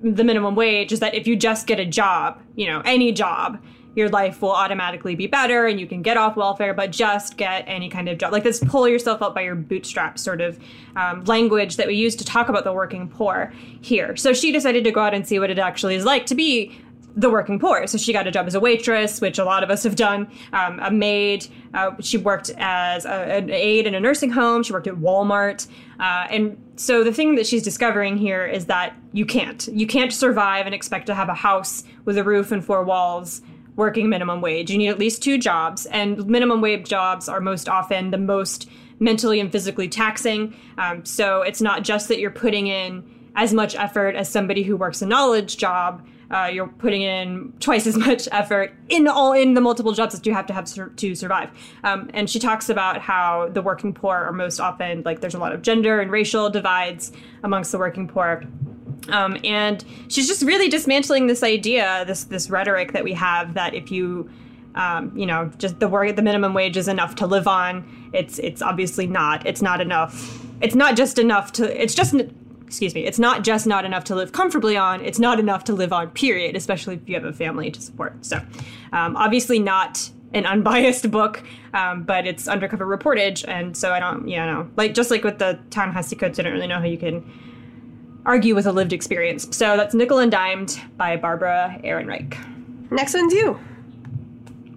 the minimum wage is that if you just get a job, you know, any job, your life will automatically be better and you can get off welfare, but just get any kind of job. Like this pull yourself up by your bootstraps sort of um, language that we use to talk about the working poor here. So she decided to go out and see what it actually is like to be the working poor. So she got a job as a waitress, which a lot of us have done, um, a maid. Uh, she worked as a, an aide in a nursing home. She worked at Walmart. Uh, and so the thing that she's discovering here is that you can't. You can't survive and expect to have a house with a roof and four walls working minimum wage. You need at least two jobs, and minimum wage jobs are most often the most mentally and physically taxing. Um, so it's not just that you're putting in as much effort as somebody who works a knowledge job. Uh, you're putting in twice as <laughs> much effort in all in the multiple jobs that you have to have sur- to survive. Um, and she talks about how the working poor are most often like there's a lot of gender and racial divides amongst the working poor. Um, and she's just really dismantling this idea, this this rhetoric that we have that if you, um, you know, just the work the minimum wage is enough to live on. It's it's obviously not. It's not enough. It's not just enough to. It's just excuse me. It's not just not enough to live comfortably on. It's not enough to live on. Period. Especially if you have a family to support. So, um, obviously not an unbiased <laughs> book, um, but it's undercover reportage, and so I don't, you know, like just like with the Ta-Nehisi Coates, I don't really know how you can argue with a lived experience. So that's Nickel and Dimed by Barbara Ehrenreich. Next one's you.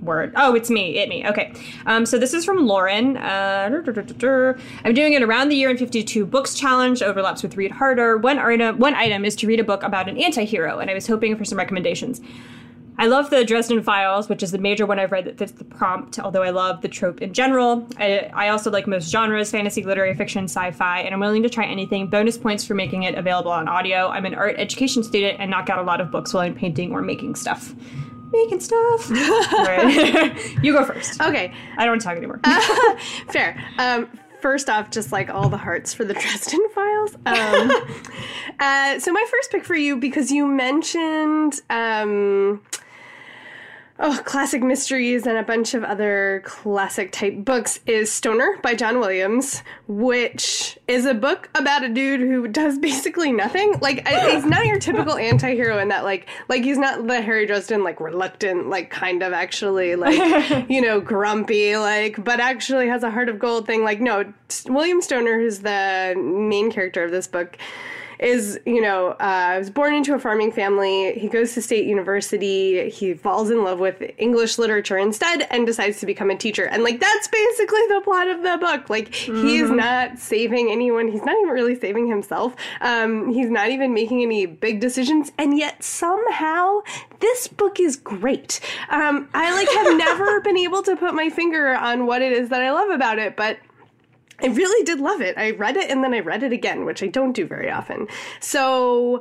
Word. Oh, it's me. It me. Okay. Um, so this is from Lauren. Uh, I'm doing it around the year in 52 books challenge. Overlaps with Read Harder. One item, one item is to read a book about an anti-hero, and I was hoping for some recommendations. I love the Dresden Files, which is the major one I've read that fits the prompt, although I love the trope in general. I, I, also like most genres fantasy, literary fiction, sci fi, and I'm willing to try anything. Bonus points for making it available on audio. I'm an art education student and knock out a lot of books while I'm painting or making stuff. Making stuff. <laughs> <laughs> you go first. Okay. I don't want to talk anymore. uh, <laughs> fair. Um, first off, just like all the hearts for the Dresden Files. Um, uh, so my first pick for you because you mentioned. Um, oh, classic mysteries and a bunch of other classic type books is Stoner by John Williams, which is a book about a dude who does <laughs> basically nothing. Like he's not your typical anti-hero in that like like he's not the Harry Dresden like reluctant like kind of actually like <laughs> you know grumpy like but actually has a heart of gold thing. Like no, William Stoner who's the main character of this book is, you know, uh, was born into a farming family. He goes to state university. He falls in love with English literature instead and decides to become a teacher. And, like, that's basically the plot of the book. Like, mm-hmm. he's not saving anyone. He's not even really saving himself. Um, he's not even making any big decisions. And yet, somehow, this book is great. Um, I, like, have <laughs> never been able to put my finger on what it is that I love about it, but I really did love it. I read it and then I read it again, which I don't do very often. So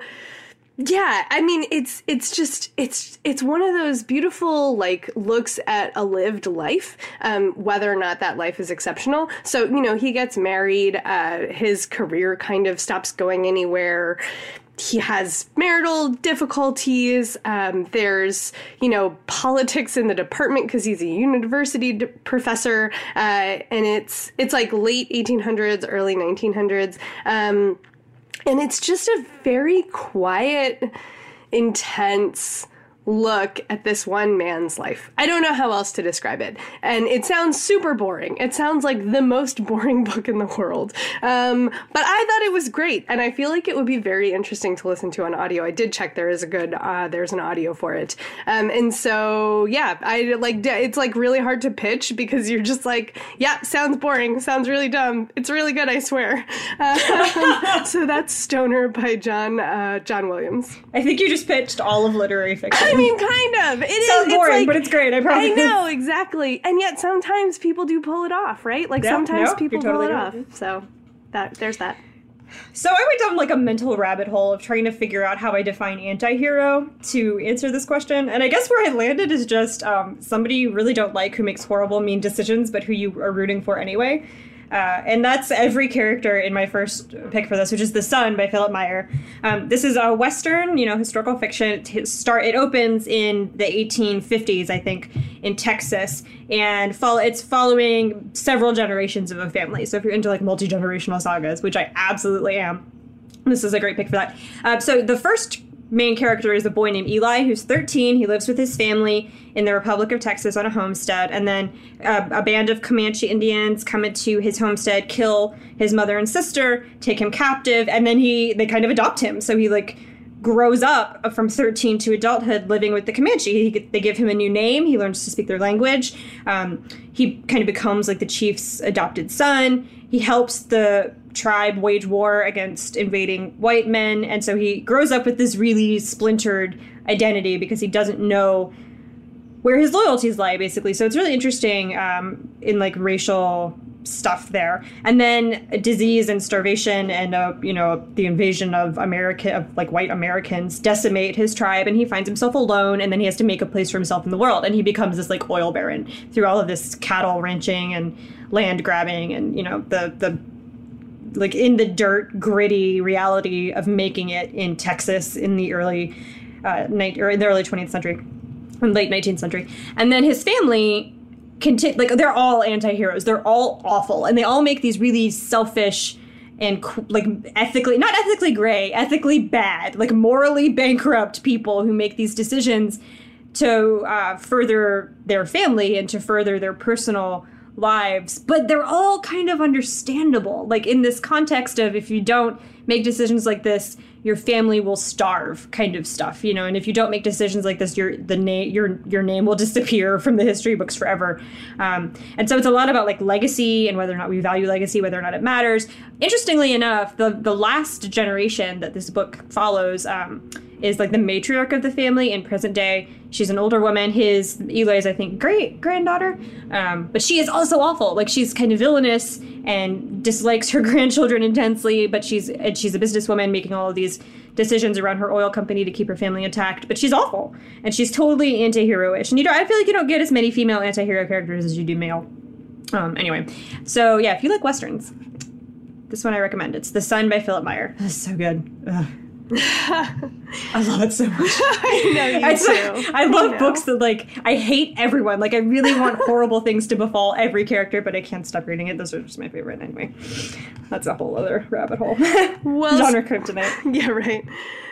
yeah, I mean it's it's just it's it's one of those beautiful like looks at a lived life, um, whether or not that life is exceptional. So you know he gets married, uh, his career kind of stops going anywhere he has marital difficulties. Um, there's, you know, politics in the department because he's a university d- professor, uh, and it's it's like late 1800s, early 1900s, um, and it's just a very quiet, intense look at this one man's life. I don't know how else to describe it. And it sounds super boring. It sounds like the most <laughs> boring book in the world. Um, but I thought it was great. And I feel like it would be very interesting to listen to on audio. I did check there is a good, uh, there's an audio for it. Um, and so, yeah, I like, it's like really hard to pitch because you're just like, yeah, sounds boring. Sounds really dumb. It's really good, I swear. <laughs> Um, so that's Stoner by John, uh, John Williams. I think you just pitched all of literary fiction. I mean, kind of. It Sounds is, boring, like, but it's great. I promise. I know exactly, and yet sometimes people do pull it off, right? Like yeah, sometimes no, people totally pull it right. off. So that there's that. So I went down like a mental rabbit hole of trying to figure out how I define anti-hero to answer this question. And I guess where I landed is just um, somebody you really don't like who makes horrible, mean decisions, but who you are rooting for anyway. Uh, and that's every character in my first pick for this, which is The Son by Philipp Meyer. Um, this is a Western, you know, historical fiction. It, start, it opens in the 1850s, I think, in Texas. And follow, it's following several generations of a family. So if you're into like multi generational sagas, which I absolutely am, this is a great pick for that. Uh, so the first main character is a boy named Eli who's 13. He lives with his family in the Republic of Texas on a homestead. And then uh, a band of Comanche Indians come into his homestead, kill his mother and sister, take him captive, and then he they kind of adopt him. So he like grows up from 13 to adulthood living with the Comanche. He, they give him a new name. He learns to speak their language. Um, he kind of becomes like the chief's adopted son. He helps the tribe wage war against invading white men. And so he grows up with this really splintered identity because he doesn't know where his loyalties lie, basically. So it's really interesting um, in like racial stuff there. And then disease and starvation and uh, you know the invasion of America of like white Americans decimate his tribe, and he finds himself alone. And then he has to make a place for himself in the world, and he becomes this like oil baron through all of this cattle ranching and land grabbing, and you know the the like in the dirt, gritty reality of making it in Texas in the early uh, night or in the early 20th century, late 19th century, and then his family continue like they're all anti-heroes. They're all awful, and they all make these really selfish and like ethically not ethically gray, ethically bad, like morally bankrupt people who make these decisions to uh, further their family and to further their personal lives, but they're all kind of understandable. Like in this context of if you don't make decisions like this, your family will starve, kind of stuff, you know. And if you don't make decisions like this, your the name your your name will <laughs> disappear from the history books forever. Um, and so it's a lot about like legacy and whether or not we value legacy, whether or not it matters. Interestingly enough, the the last generation that this book follows. Um, is like the matriarch of the family in present day. She's an older woman. His Eli's, I think, great granddaughter. Um, but she is also awful. Like she's kind of villainous and dislikes her <laughs> grandchildren intensely. But she's and she's a businesswoman making all of these decisions around her oil company to keep her family intact. But she's awful and she's totally anti-heroish. And you know, I feel like you don't get as many female anti-hero characters as you do male. Um, anyway, so yeah, if you like westerns, this one I recommend. It's The Son by Philipp Meyer. It's so good. Ugh. I love it so much. <laughs> I know you <laughs> It's too. I love books that like I hate everyone. Like I really want horrible things to befall every character, but I can't stop reading it. Those are just my favorite anyway. That's a whole other rabbit hole. <laughs> Well, Genre kryptonite. Yeah, right.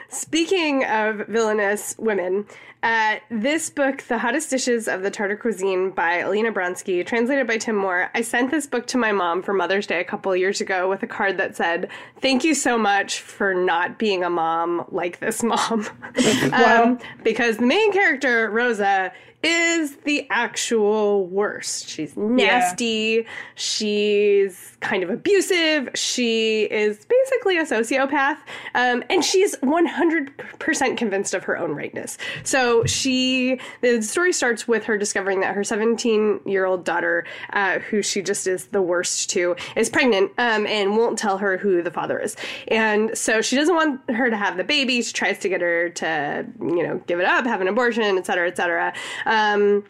Speaking of villainous women, uh, this book, The Hottest Dishes of the Tartar Cuisine by Alina Bronsky, translated by Tim Moore, I sent this book to my mom for Mother's Day a couple years ago with a card that said, Thank you so much for not being a mom like this mom. <laughs> um, because the main character, Rosa, is the actual worst. She's nasty. She's kind of abusive. She is basically a sociopath. Um, and she's 100% convinced of her own rightness. So she, the story starts with her discovering that her 17 year old daughter, uh, who she just is the worst to, is pregnant um, and won't tell her who the father is. And so she doesn't want her to have the baby. She tries to get her to, you know, give it up, have an abortion, et cetera, et cetera. Um,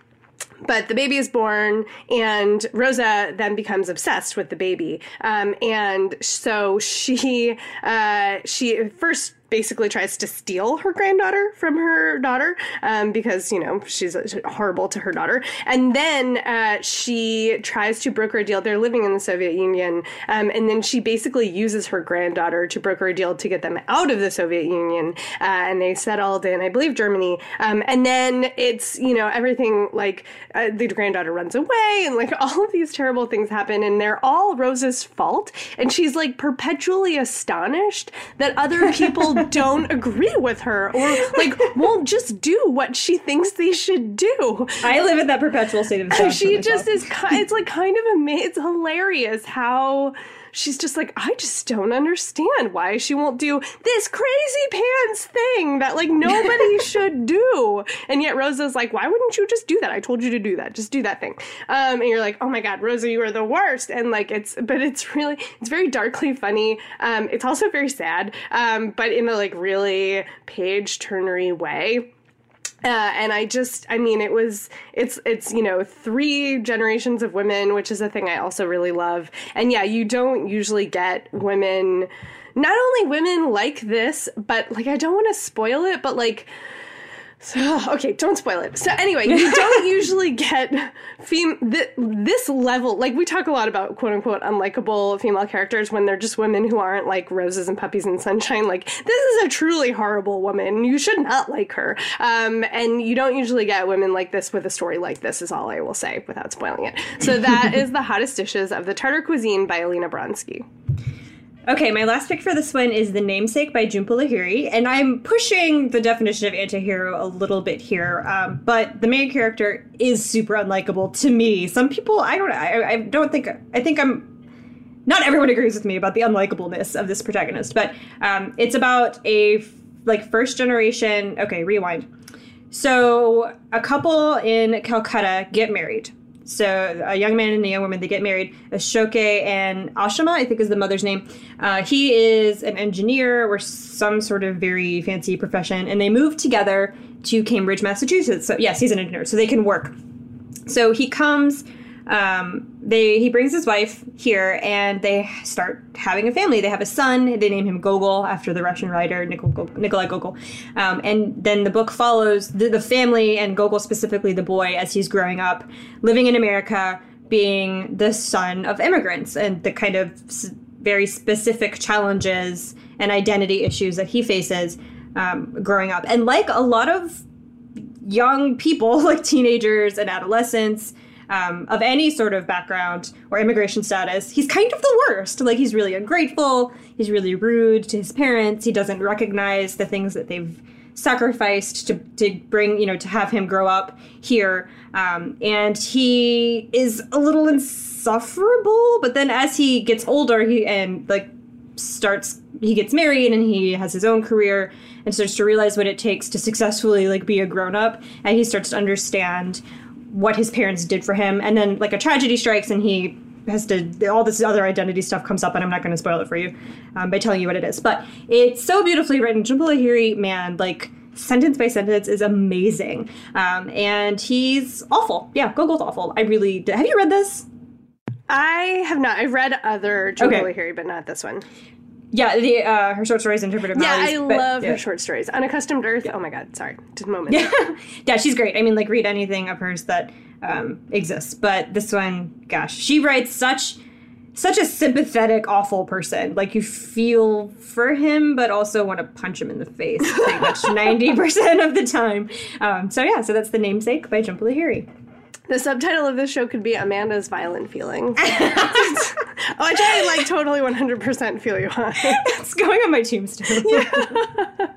but the baby is born, and Rosa then becomes obsessed with the baby. Um, and so she uh, she first basically tries to steal her granddaughter from her daughter um, because you know she's horrible to her daughter. And then uh, she tries to broker a deal. They're living in the Soviet Union, um, and then she basically uses her granddaughter to broker a deal to get them out of the Soviet Union. Uh, and they settled in, I believe, Germany. Um, and then it's you know everything like uh, the granddaughter runs away, and like <laughs> all of these terrible things happen, and they're all Rosa's fault. And she's like perpetually astonished that other people <laughs> don't agree with her or like won't just do what she thinks they should do. I live in that perpetual state of. She just is. It's like kind of amazing. It's hilarious how she's just like I just don't understand why she won't do this crazy pants thing that like nobody <laughs> should do. And yet Rosa's like, why wouldn't you just do that? I told you to do that. Just do that thing. Um, and you're like, oh my god, Rosa, you are the worst. And like it's, but it's really, it's very darkly funny. Um, it's also very sad. Um, but in a like really page turnery way. Uh, and I just, I mean, it was, it's, it's, you know, three generations of women, which is a thing I also really love. And yeah, you don't usually get women, not only women like this, but like, I don't want to spoil it, but like, so, <laughs> okay, don't spoil it. So anyway, you don't <laughs> usually get fem- th- this level. Like we talk a lot about quote unquote unlikable female characters when they're just women who aren't like roses and puppies and sunshine. Like this is a truly horrible woman. You should not like her. Um, and you don't usually get women like this with a story like this. Is all I will say without spoiling it. So that is <laughs> the hottest dishes of the Tartar cuisine by Alina Bronsky. Okay, my last pick for this one is The Namesake by Jhumpa Lahiri, and I'm pushing the definition of antihero a little bit here, um, but the main character is super unlikable to me. Some people, I don't, I, I don't think, I think I'm. Not everyone agrees with me about the unlikableness of this protagonist, but um, it's about a like first generation. Okay, rewind. So a couple in Calcutta get married. So a young man and a young woman they get married. Ashoke and Ashima, I think is the mother's name. Uh, he is an engineer or some sort of very fancy profession, and they move together to Cambridge, Massachusetts. So yes, he's an engineer, so they can work. So he comes. Um, they he brings his wife here, and they start having a family. They have a son. They name him Gogol after the Russian writer Nikolai Gogol. Um, and then the book follows the, the family and Gogol specifically the boy as he's growing up, living in America, being the son of immigrants, and the kind of very specific challenges and identity issues that he faces um, growing up. And like a lot of young people, <laughs> like teenagers and adolescents, um, of any sort of background or immigration status, he's kind of the worst. Like, he's really ungrateful, he's really rude to his parents, he doesn't recognize the things that they've sacrificed to, to bring, you know, to have him grow up here. Um, and he is a little insufferable, but then as he gets older, he and like starts he gets married and he has his own career and starts to realize what it takes to successfully like be a grown up and he starts to understand what his parents did for him and then like a tragedy strikes and he has to all this other identity stuff comes up and i'm not going to spoil it for you um, by telling you what it is but it's so beautifully written Jhumpa Lahiri man like sentence by sentence is amazing um, and he's awful yeah gogol's awful i really did. have you read this I have not. I've read other Jubilee okay. But not this one. Yeah, the uh, her short stories interpreted. Yeah, I but, love yeah. her short stories. Unaccustomed Earth. Yeah. Oh my god, sorry, just a moment. Yeah, <laughs> yeah, she's great. I mean, like read anything of hers that um, exists, but this one, gosh, she writes such such a sympathetic, awful person. Like you feel for him, but also want to punch him in the face pretty much <laughs> ninety percent of the time. Um, so yeah, so that's the namesake by Jhumpa Lahiri. The subtitle of this show could be Amanda's Violent Feelings. <laughs> oh, I try to like totally 100% feel you on. it's going on my tombstone. Yeah. <laughs>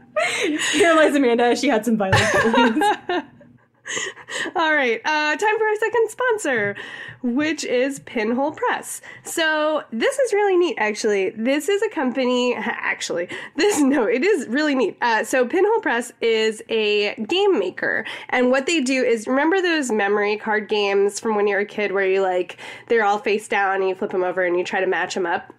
Paralyzed Amanda, she had some violent feelings. <laughs> All right, uh, time for our second sponsor, which is Pinhole Press. So this is really neat, actually. This is a company, <laughs> actually, this, no, it is really neat. Uh, so Pinhole Press is a game maker, and what they do is, remember those memory card games from when you were a kid where you like, they're all face down and you flip them over and you try to match them up?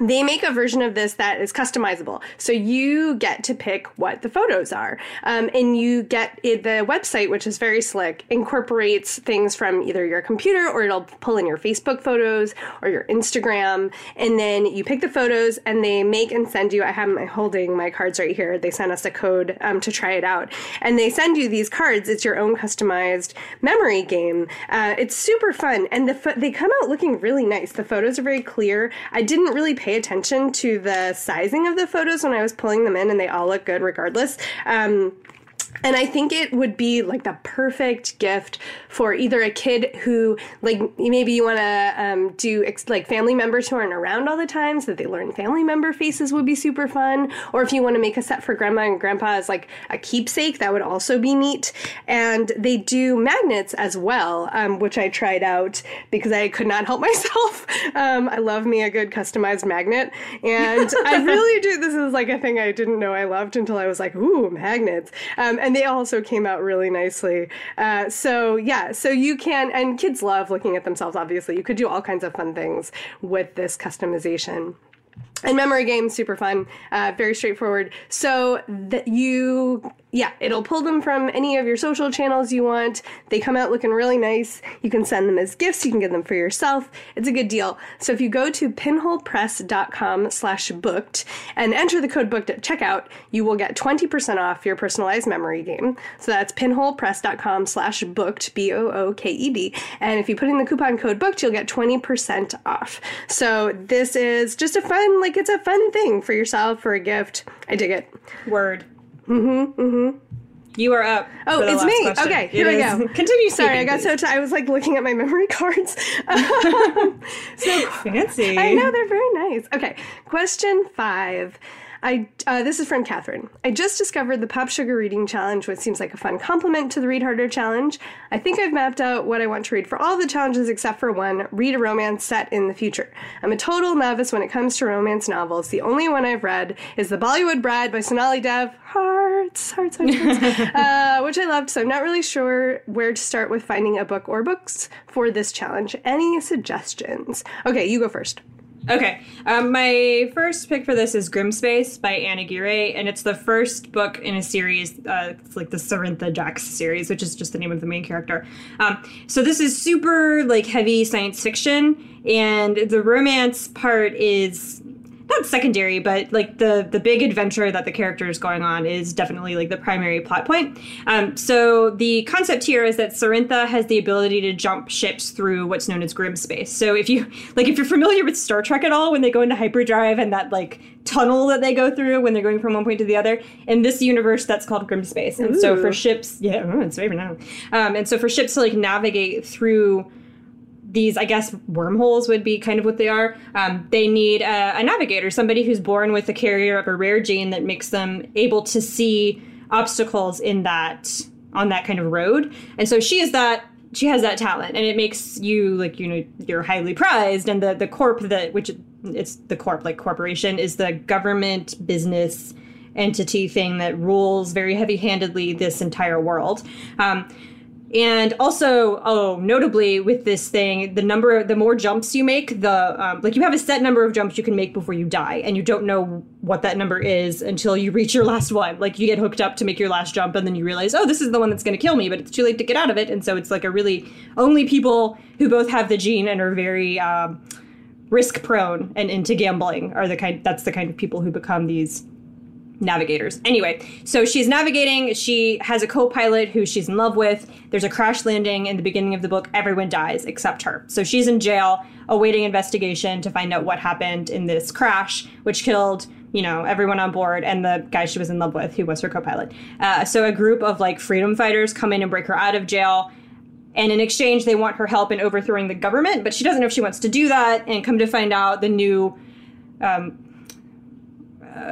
They make a version of this that is customizable. So you get to pick what the photos are. Um, and you get it, the website, which is very slick, incorporates things from either your computer or it'll pull in your Facebook photos or your Instagram. And then you pick the photos and they make and send you. I have my holding my cards right here. They sent us a code um, to try it out. And they send you these cards. It's your own customized memory game. Uh, it's super fun. And the fo- they come out looking really nice. The photos are very clear. I didn't really pay attention to the sizing of the photos when I was pulling them in, and they all look good regardless. Um, and I think it would be like the perfect gift for either a kid who, like, maybe you want to um, do ex- like family members who aren't around all the time so that they learn family member faces would be super fun. Or if you want to make a set for grandma and grandpa as like a keepsake, that would also be neat. And they do magnets as well, um, which I tried out because I could not help <laughs> myself. Um, I love me a good customized magnet. And I <laughs> really do. This is like a thing I didn't know I loved until I was like, ooh, magnets. Um, and they also came out really nicely. Uh, so yeah, so you can, and kids love looking at themselves. Obviously, you could do all kinds of fun things with this customization and memory games super fun uh, very straightforward so that you yeah, it'll pull them from any of your social channels you want. They come out looking really nice. You can send them as gifts. You can get them for yourself. It's a good deal. So if you go to pinholepress.com slash booked and enter the code booked at checkout, you will get 20% off your personalized memory game. So that's pinholepress.com slash booked, B-O-O-K-E-D. And if you put in the coupon code booked, you'll get 20% off. So this is just a fun, like it's a fun thing for yourself, for a gift. I dig it. Word. Mm-hmm. Mm-hmm. You are up. Oh, it's me. Question. Okay, here it we is. go. <laughs> Continue. Sorry, I got please. so I was like looking at my memory <laughs> cards. <laughs> so fancy. I know they're very nice. Okay, question five. I uh, this is from Catherine. I just discovered the Pop Sugar Reading Challenge, which seems like a fun complement to the Read Harder Challenge. I think I've mapped out what I want to read for all the challenges except for one: read a romance set in the future. I'm a total novice when it comes to romance novels. The only one I've read is The Bollywood Bride by Sonali Dev. Hearts, hearts, hearts, hearts <laughs> uh, which I loved. So I'm not really sure where to start with finding a book or books for this challenge. Any suggestions? Okay, you go first. Okay. Um, my first pick for this is Grimspace by Anna Aguirre, and it's the first book in a series. Uh, it's like the Sirantha Jax series, which is just the name of the main character. Um, so this is super like heavy science fiction, and the romance part is not secondary, but like the the big adventure that the character is going on is definitely like the primary plot point. Um, so the concept here is that Sirantha has the ability to jump ships through what's known as grim space. So if you <laughs> like, if you're familiar with Star Trek at all, when they go into hyperdrive and that like tunnel that they go through when they're going from one point to the other, in this universe that's called grim space. And Ooh. so for ships, yeah, oh, it's favorite now. Um, and so for ships to like navigate through these, I guess, wormholes would be kind of what they are. Um, they need a, a, navigator, somebody who's born with a carrier of a rare gene that makes them able to see obstacles in that on that kind of road. And so she is that she has that talent, and it makes you like you know you're highly prized. And the the corp that which it's the corp like corporation is the government business entity thing that rules very heavy handedly this entire world. Um, And also, oh, notably with this thing, the number, the more jumps you make, the um, like you have a set number of jumps you can make before you die, and you don't know what that number is until you reach your last one. Like you get hooked up to make your last jump, and then you realize, oh, this is the one that's going to kill me, but it's too late to get out of it. And so it's like a really only people who both have the gene and are very um, risk prone and into gambling are the kind. That's the kind of people who become these navigators. Anyway, so she's navigating. She has a co pilot who she's in love with. There's a crash landing in the beginning of the book. Everyone dies except her. So she's in jail awaiting investigation to find out what happened in this crash, which killed. You know, everyone on board and the guy she was in love with, who was her co pilot. Uh, so, a group of like freedom fighters come in and break her out of jail. And in exchange, they want her help in overthrowing the government, but she doesn't know if she wants to do that. And come to find out, the new um,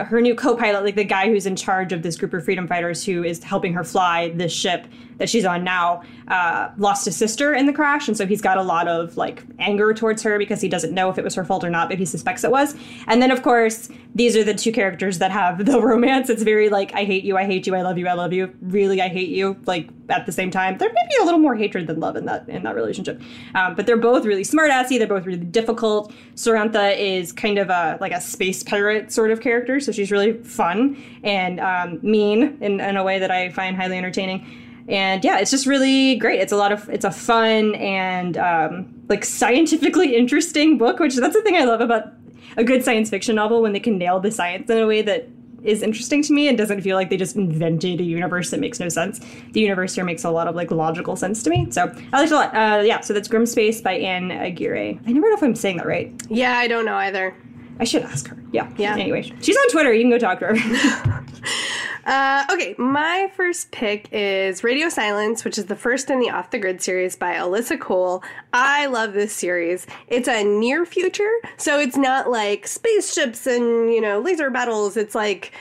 her new co-pilot, like the guy who's in charge of this group of freedom fighters who is helping her fly this ship that she's on now, uh, lost a sister in the crash, and so he's got a lot of like anger towards her because he doesn't know if it was her fault or not, but he suspects it was. And then of course, these are the two characters that have the <laughs> romance. It's very like I hate you, I hate you, I love you, I love you. Really, I hate you. Like at the same time, there may be a little more hatred than love in that in that relationship. Um, but they're both really smart smartassy. They're both really difficult. Sirantha is kind of a like a space pirate sort of character, so she's really fun and um, mean in, in a way that I find highly entertaining and yeah it's just really great it's a lot of it's a fun and um, like scientifically <laughs> interesting book which that's the thing i love about a good science fiction novel when they can nail the science in a way that is interesting to me and doesn't feel like they just invented a universe that makes no sense. The universe here makes a lot of like logical sense to me. So I liked it a lot. Uh, yeah, so that's Grimspace by Ann Aguirre. I never know if I'm saying that right. Yeah, I don't know either. I should ask her. Yeah. Yeah. Anyway, she's on Twitter. You can go talk to her. <laughs> <laughs> Uh, okay, my first pick is Radio Silence, which is the first in the Off the Grid series by Alyssa Cole. I love this series. It's a near future, so it's not like spaceships and, you know, laser battles. It's like,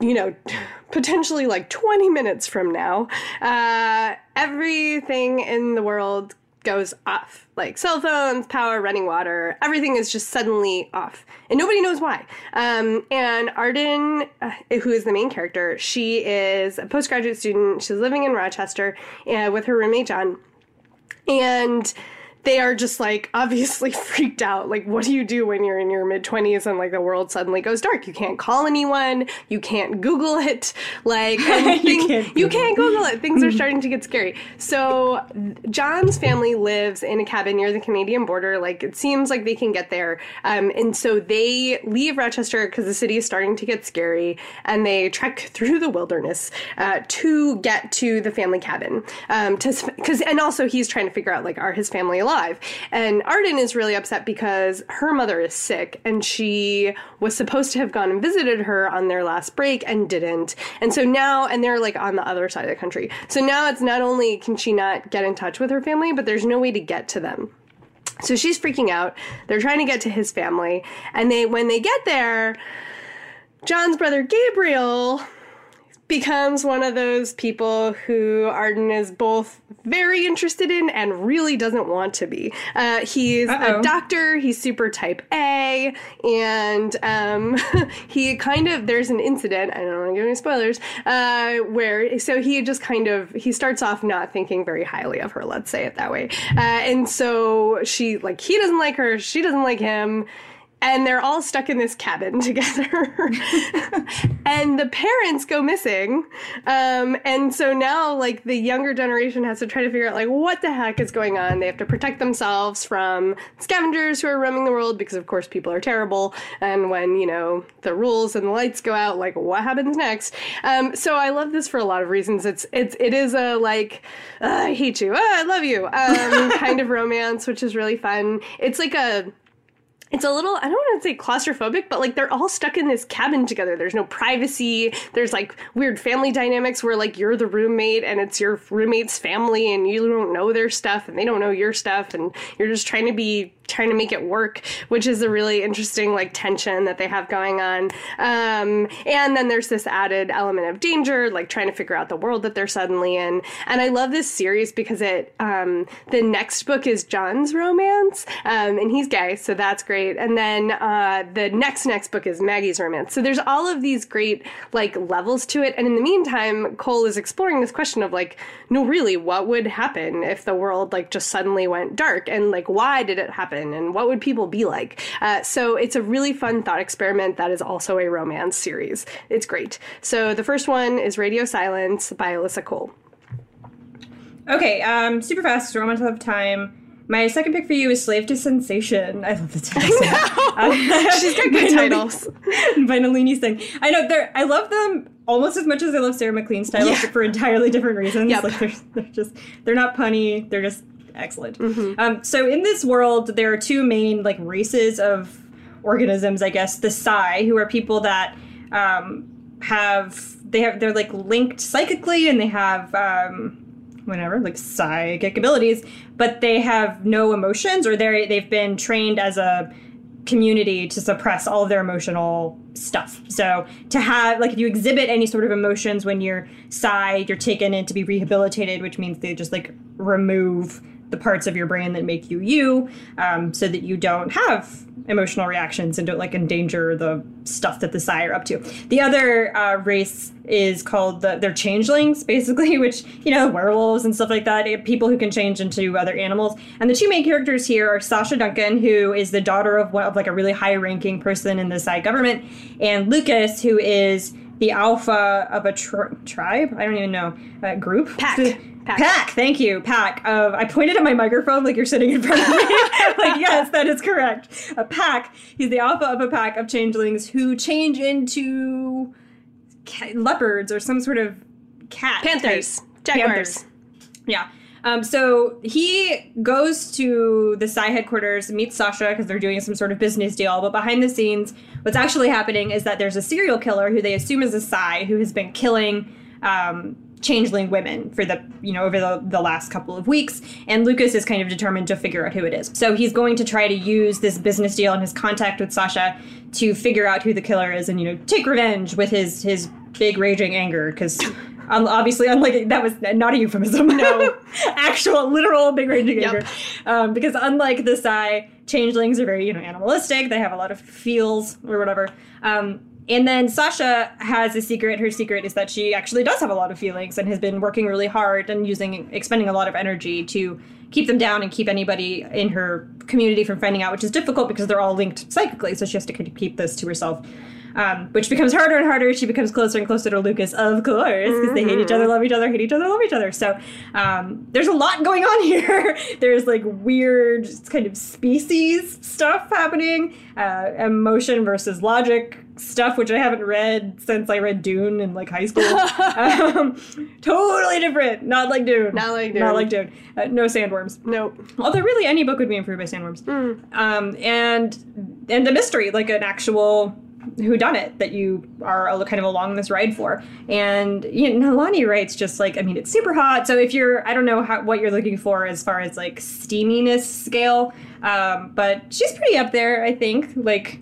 you know, <laughs> potentially like 20 minutes from now. Uh, everything in the world goes off. Like cell phones, power, running water, everything is just suddenly off. And nobody knows why. Um, and Arden, uh, who is the main character, she is a postgraduate student. She's living in Rochester uh, with her roommate, John. And they are just like obviously <laughs> freaked out. Like, what do you do when you're in your mid 20s and like the world suddenly goes dark? You can't call anyone, you can't Google it. Like, <laughs> you, can't you can't Google it. Things are <laughs> starting to get scary. So, John's family lives in a cabin near the Canadian border. Like, it seems like they can get there. Um, and so they leave Rochester because the city is starting to get scary and they trek through the wilderness uh, to get to the family cabin. Um, to, cause, and also he's trying to figure out, like, are his family alive? Alive. And Arden is really upset because her mother is sick and she was supposed to have gone and visited her on their last break and didn't. And so now, and they're like on the other side of the country. So now it's not only can she not get in touch with her family, but there's no way to get to them. So she's freaking out. They're trying to get to his family. And they when they get there, John's brother Gabriel becomes one of those people who Arden is both very interested in and really doesn't want to be. Uh, he's Uh-oh. a doctor, he's super type A, and um, <laughs> he kind of, there's an incident, I don't want to give any spoilers, uh, where, so he just kind of, he starts off not thinking very highly of her, let's say it that way. Uh, and so she, like, he doesn't like her, she doesn't like him and they're all stuck in this cabin <laughs> together. and the parents go missing. Um, and so now, like, the younger generation has to try to figure out, like, what the heck is going on. They have to protect themselves from scavengers who are roaming the world because, of course, people are terrible. And when, you know, the rules and the lights go out, like, what happens next? Um, so I love this for a lot of reasons. It's, it's, it is a, like, uh, I hate you, I love you um, <laughs> kind of romance, which is really fun. It's like a, it's a little i don't want to say claustrophobic but like they're all stuck in this cabin together. There's no privacy. There's like weird family dynamics where like you're the roommate and it's your roommate's family and you don't know their stuff and they don't know your stuff and you're just trying to be trying to make it work which is a really interesting like tension that they have going on. Um, and then there's this added element of danger like trying to figure out the world that they're suddenly in. And i love this series because it um, the next book is john's romance um, and he's gay so that's great great. And then uh, the next next book is Maggie's Romance. So there's all of these great like levels to it. And in the meantime, Cole is exploring this question of like, no, really, what would happen if the world like just suddenly went dark? And like, why did it happen? And what would people be like? Uh, so it's a really fun thought experiment that is also a romance series. It's great. So the first one is Radio Silence by Alyssa Cole. Okay, um, super fast. Out of time. My second pick for you is Slave to Sensation. I love the <laughs> title. <laughs> She's got good titles. <laughs> by Nalini Singh. I know they're. I love them almost as much as I love Sarah MacLean's titles, Yeah. for entirely different reasons. Yep. Like they're, they're just they're not punny. They're just excellent. Um, so in this world, there are two main like races of organisms. I guess the Psy, who are people that um, have they have they're like linked psychically, and they have. Um, whatever, like psychic abilities, but they have no emotions or they're they've been trained as a community to suppress all of their emotional stuff. So to have like if you exhibit any sort of emotions when you're psy, you're taken in to be rehabilitated, which means they just like remove the parts of your brain that make you you, um, so that you don't have emotional reactions and don't like endanger the stuff that the psy are up to. The other uh, race is called the they're changelings, <laughs> basically, which you know werewolves and stuff like that. People who can change into other animals. And the two main characters here are Sasha Duncan, who is the daughter of one of like a really high-ranking person in the psy government, and Lucas, who is the alpha of a tri- tribe. I don't even know uh, group. Pack. Pack. Pack. Thank you. Pack. Of I pointed at my microphone like you're sitting in front of me. <laughs> like yes, that is correct. A pack. He's the alpha of a pack of changelings who change into ca- leopards or some sort of cat. Panthers, type- jaguars. Yeah. Um, so he goes to the Psy headquarters, meets Sasha because they're doing some sort of business deal. But behind the scenes, what's actually happening is that there's a serial killer who they assume is a Psy who has been killing um, changeling women for the you know over the, the last couple of weeks. And Lucas is kind of determined to figure out who it is. So he's going to try to use this business deal and his contact with Sasha to figure out who the killer is and you know take revenge with his his big raging anger because. Um, <laughs> obviously, unlike that was not a euphemism. No, <laughs> actual, literal, big raging Yep. anger. Um, because unlike the Psy, changelings are very, you know, animalistic. They have a lot of feels or whatever. Um, and then Sasha has a secret. Her secret is that she actually does have a lot of feelings and has been working really hard and using, expending a lot of energy to keep them down and keep anybody in her community from finding out, which is difficult because they're all linked psychically. So she has to keep this to herself. Um, which becomes harder and harder. She becomes closer and closer to Lucas, of course, because they hate each other, love each other, hate each other, love each other. So um, there's a lot going on <laughs> here. there's like weird kind of species stuff happening, uh, emotion versus logic stuff, which I haven't read since I read Dune in like high school. <laughs> um, totally different. Not like Dune. Not like Dune. Not like Dune. Uh, no sandworms. Nope. Although really any book would be improved by sandworms. Um, and and a mystery, like an actual who done it that you are kind of along this ride for. And you know, Nalini writes just like I mean it's super hot. So if you're I don't know how, what you're looking for as far as like steaminess scale, um, but she's pretty up there I think. Like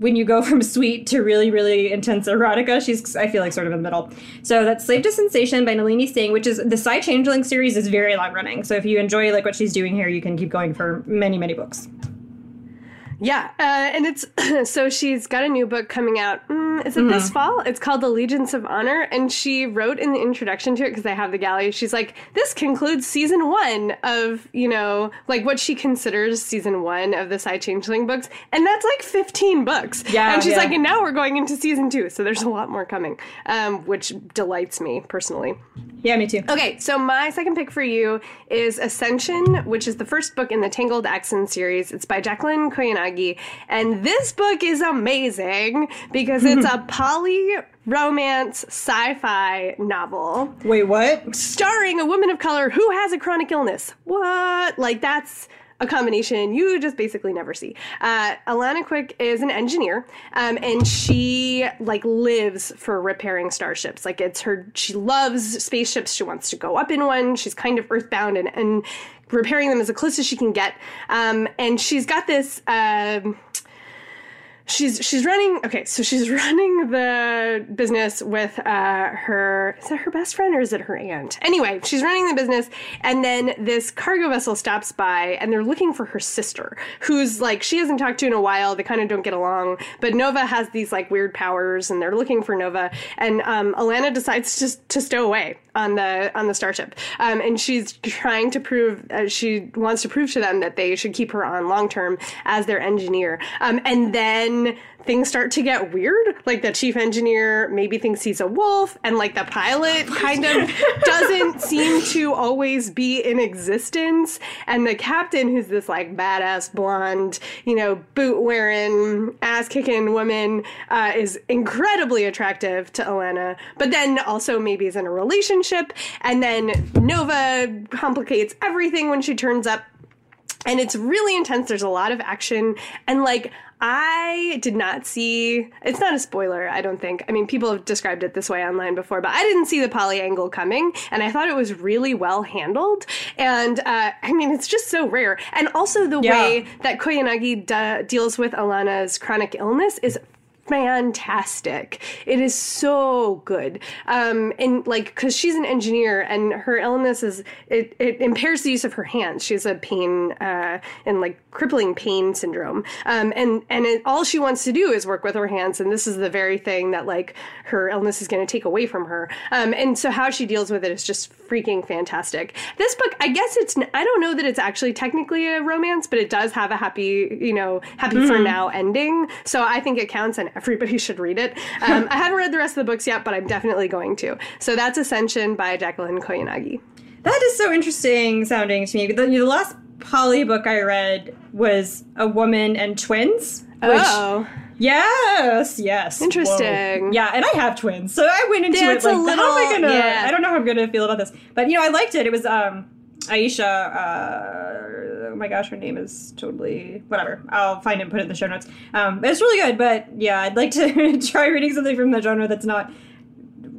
when you go <laughs> from sweet to really, really intense erotica, she's I feel like sort of in the middle. So that's Slave to Sensation by Nalini Singh, which is the Psy Changeling series is very long running. So if you enjoy like what she's doing here, you can keep going for many, many books. Yeah, uh, and it's <clears throat> so she's got a new book coming out. Mm, is it this fall? It's called Allegiance of Honor, and she wrote in the introduction to it because I have the galley. She's like, "This concludes season one of you know like what she considers season one of the Psy Changeling books, and that's like fifteen books. Yeah, and she's yeah. like, and now we're going into season two, so there's a lot more coming, um, which delights me personally. Yeah, me too. Okay, so my second pick for you is Ascension, which is the first book in the Tangled Axon series. It's by Jacqueline Koyanagi, and this book is amazing because it's a <laughs> poly romance sci-fi novel Wait, what? starring a woman of color who has a chronic illness. What? Like that's a combination you just basically never see. Uh, Alana Quick is an engineer, um, and she like lives for repairing starships. Like it's her. She loves spaceships. She wants to go up in one. She's kind of earthbound and and repairing them as close as she can get. Um, and she's got this. Um, she's she's running okay so she's <laughs> running the business with uh her is that her best friend or is it her aunt anyway she's running the business and then this cargo vessel stops by and they're looking for her sister who's like she hasn't talked to in a while they kind of don't get along but nova has these like weird powers and they're looking for nova and um alana decides just to stow away on the on the starship. Um and she's trying to prove uh, she wants to prove to them that they should keep her on long term as their engineer. Um and then things start to get weird. Like the chief engineer maybe thinks he's a wolf, and like the pilot <laughs> kind of doesn't seem to always be in existence. And the captain, who's this like badass blonde, you know, boot wearing, ass kicking woman, uh, is incredibly attractive to Alana, but then also maybe is in a relationship. And then Nova complicates everything when she turns up. And it's really intense. There's a lot of action. And like, I did not see. It's not a spoiler, I don't think. I mean, people have described it this way online before, but I didn't see the poly angle coming, and I thought it was really well handled. And uh, I mean, it's just so rare. And also, the Yeah. way that Koyanagi d- deals with Alana's chronic illness is fantastic. It is so good. Um, and like, because she's an engineer and her illness is, it, it impairs the use of her hands. She has a pain uh, and like crippling pain syndrome. Um, and and it, all she wants to do is work with her hands. And this is the very thing that like her illness is going to take away from her. Um, and so how she deals with it is just freaking fantastic. This book, I guess it's, I don't know that it's actually technically a romance, but it does have a happy, you know, happy for now ending. So I think it counts and everybody should read it. Um, I haven't read the rest of the books yet, but I'm definitely going to. So that's Ascension by Jacqueline Koyanagi. That is so interesting sounding to me. The, the last poly book I read was A Woman and Twins. Which, oh, Yes, yes. Interesting. Whoa. Yeah, and I have twins, so I went into That's it a like, how am I little- gonna? yeah. I don't know how I'm gonna feel about this, but you know, I liked it. It was um, Aisha. Uh, oh my gosh, her name is totally whatever. I'll find it and put it in the show notes. Um, it's really good, but yeah, I'd like to <laughs> try reading something from the genre that's not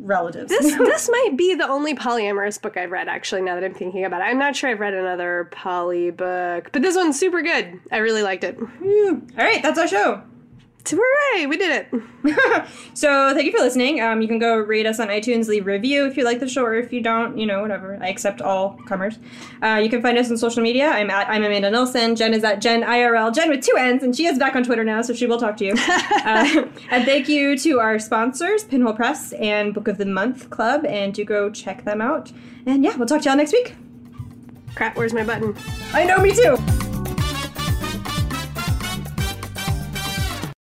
relatives. this <laughs> this might be the only polyamorous book I've read. Actually, now that I'm thinking about it, I'm not sure I've read another poly book, but this one's super good. I really liked it. All right, that's our show. Hooray, we did it. <laughs> so thank you for listening. Um, you can go rate us on iTunes, leave a review if you like the show, or if you don't, you know, whatever. I accept all comers. Uh, you can find us on social media. I'm at I'm Amanda Nelson. Jenn is at Jenn IRL. Jenn with two N's, and she is back on Twitter now, so she will talk to you. <laughs> uh, and thank you to our sponsors, Pinhole Press and Book of the Month Club, and do go check them out. And yeah, we'll talk to y'all next week. Crap, where's my button? I know, me too.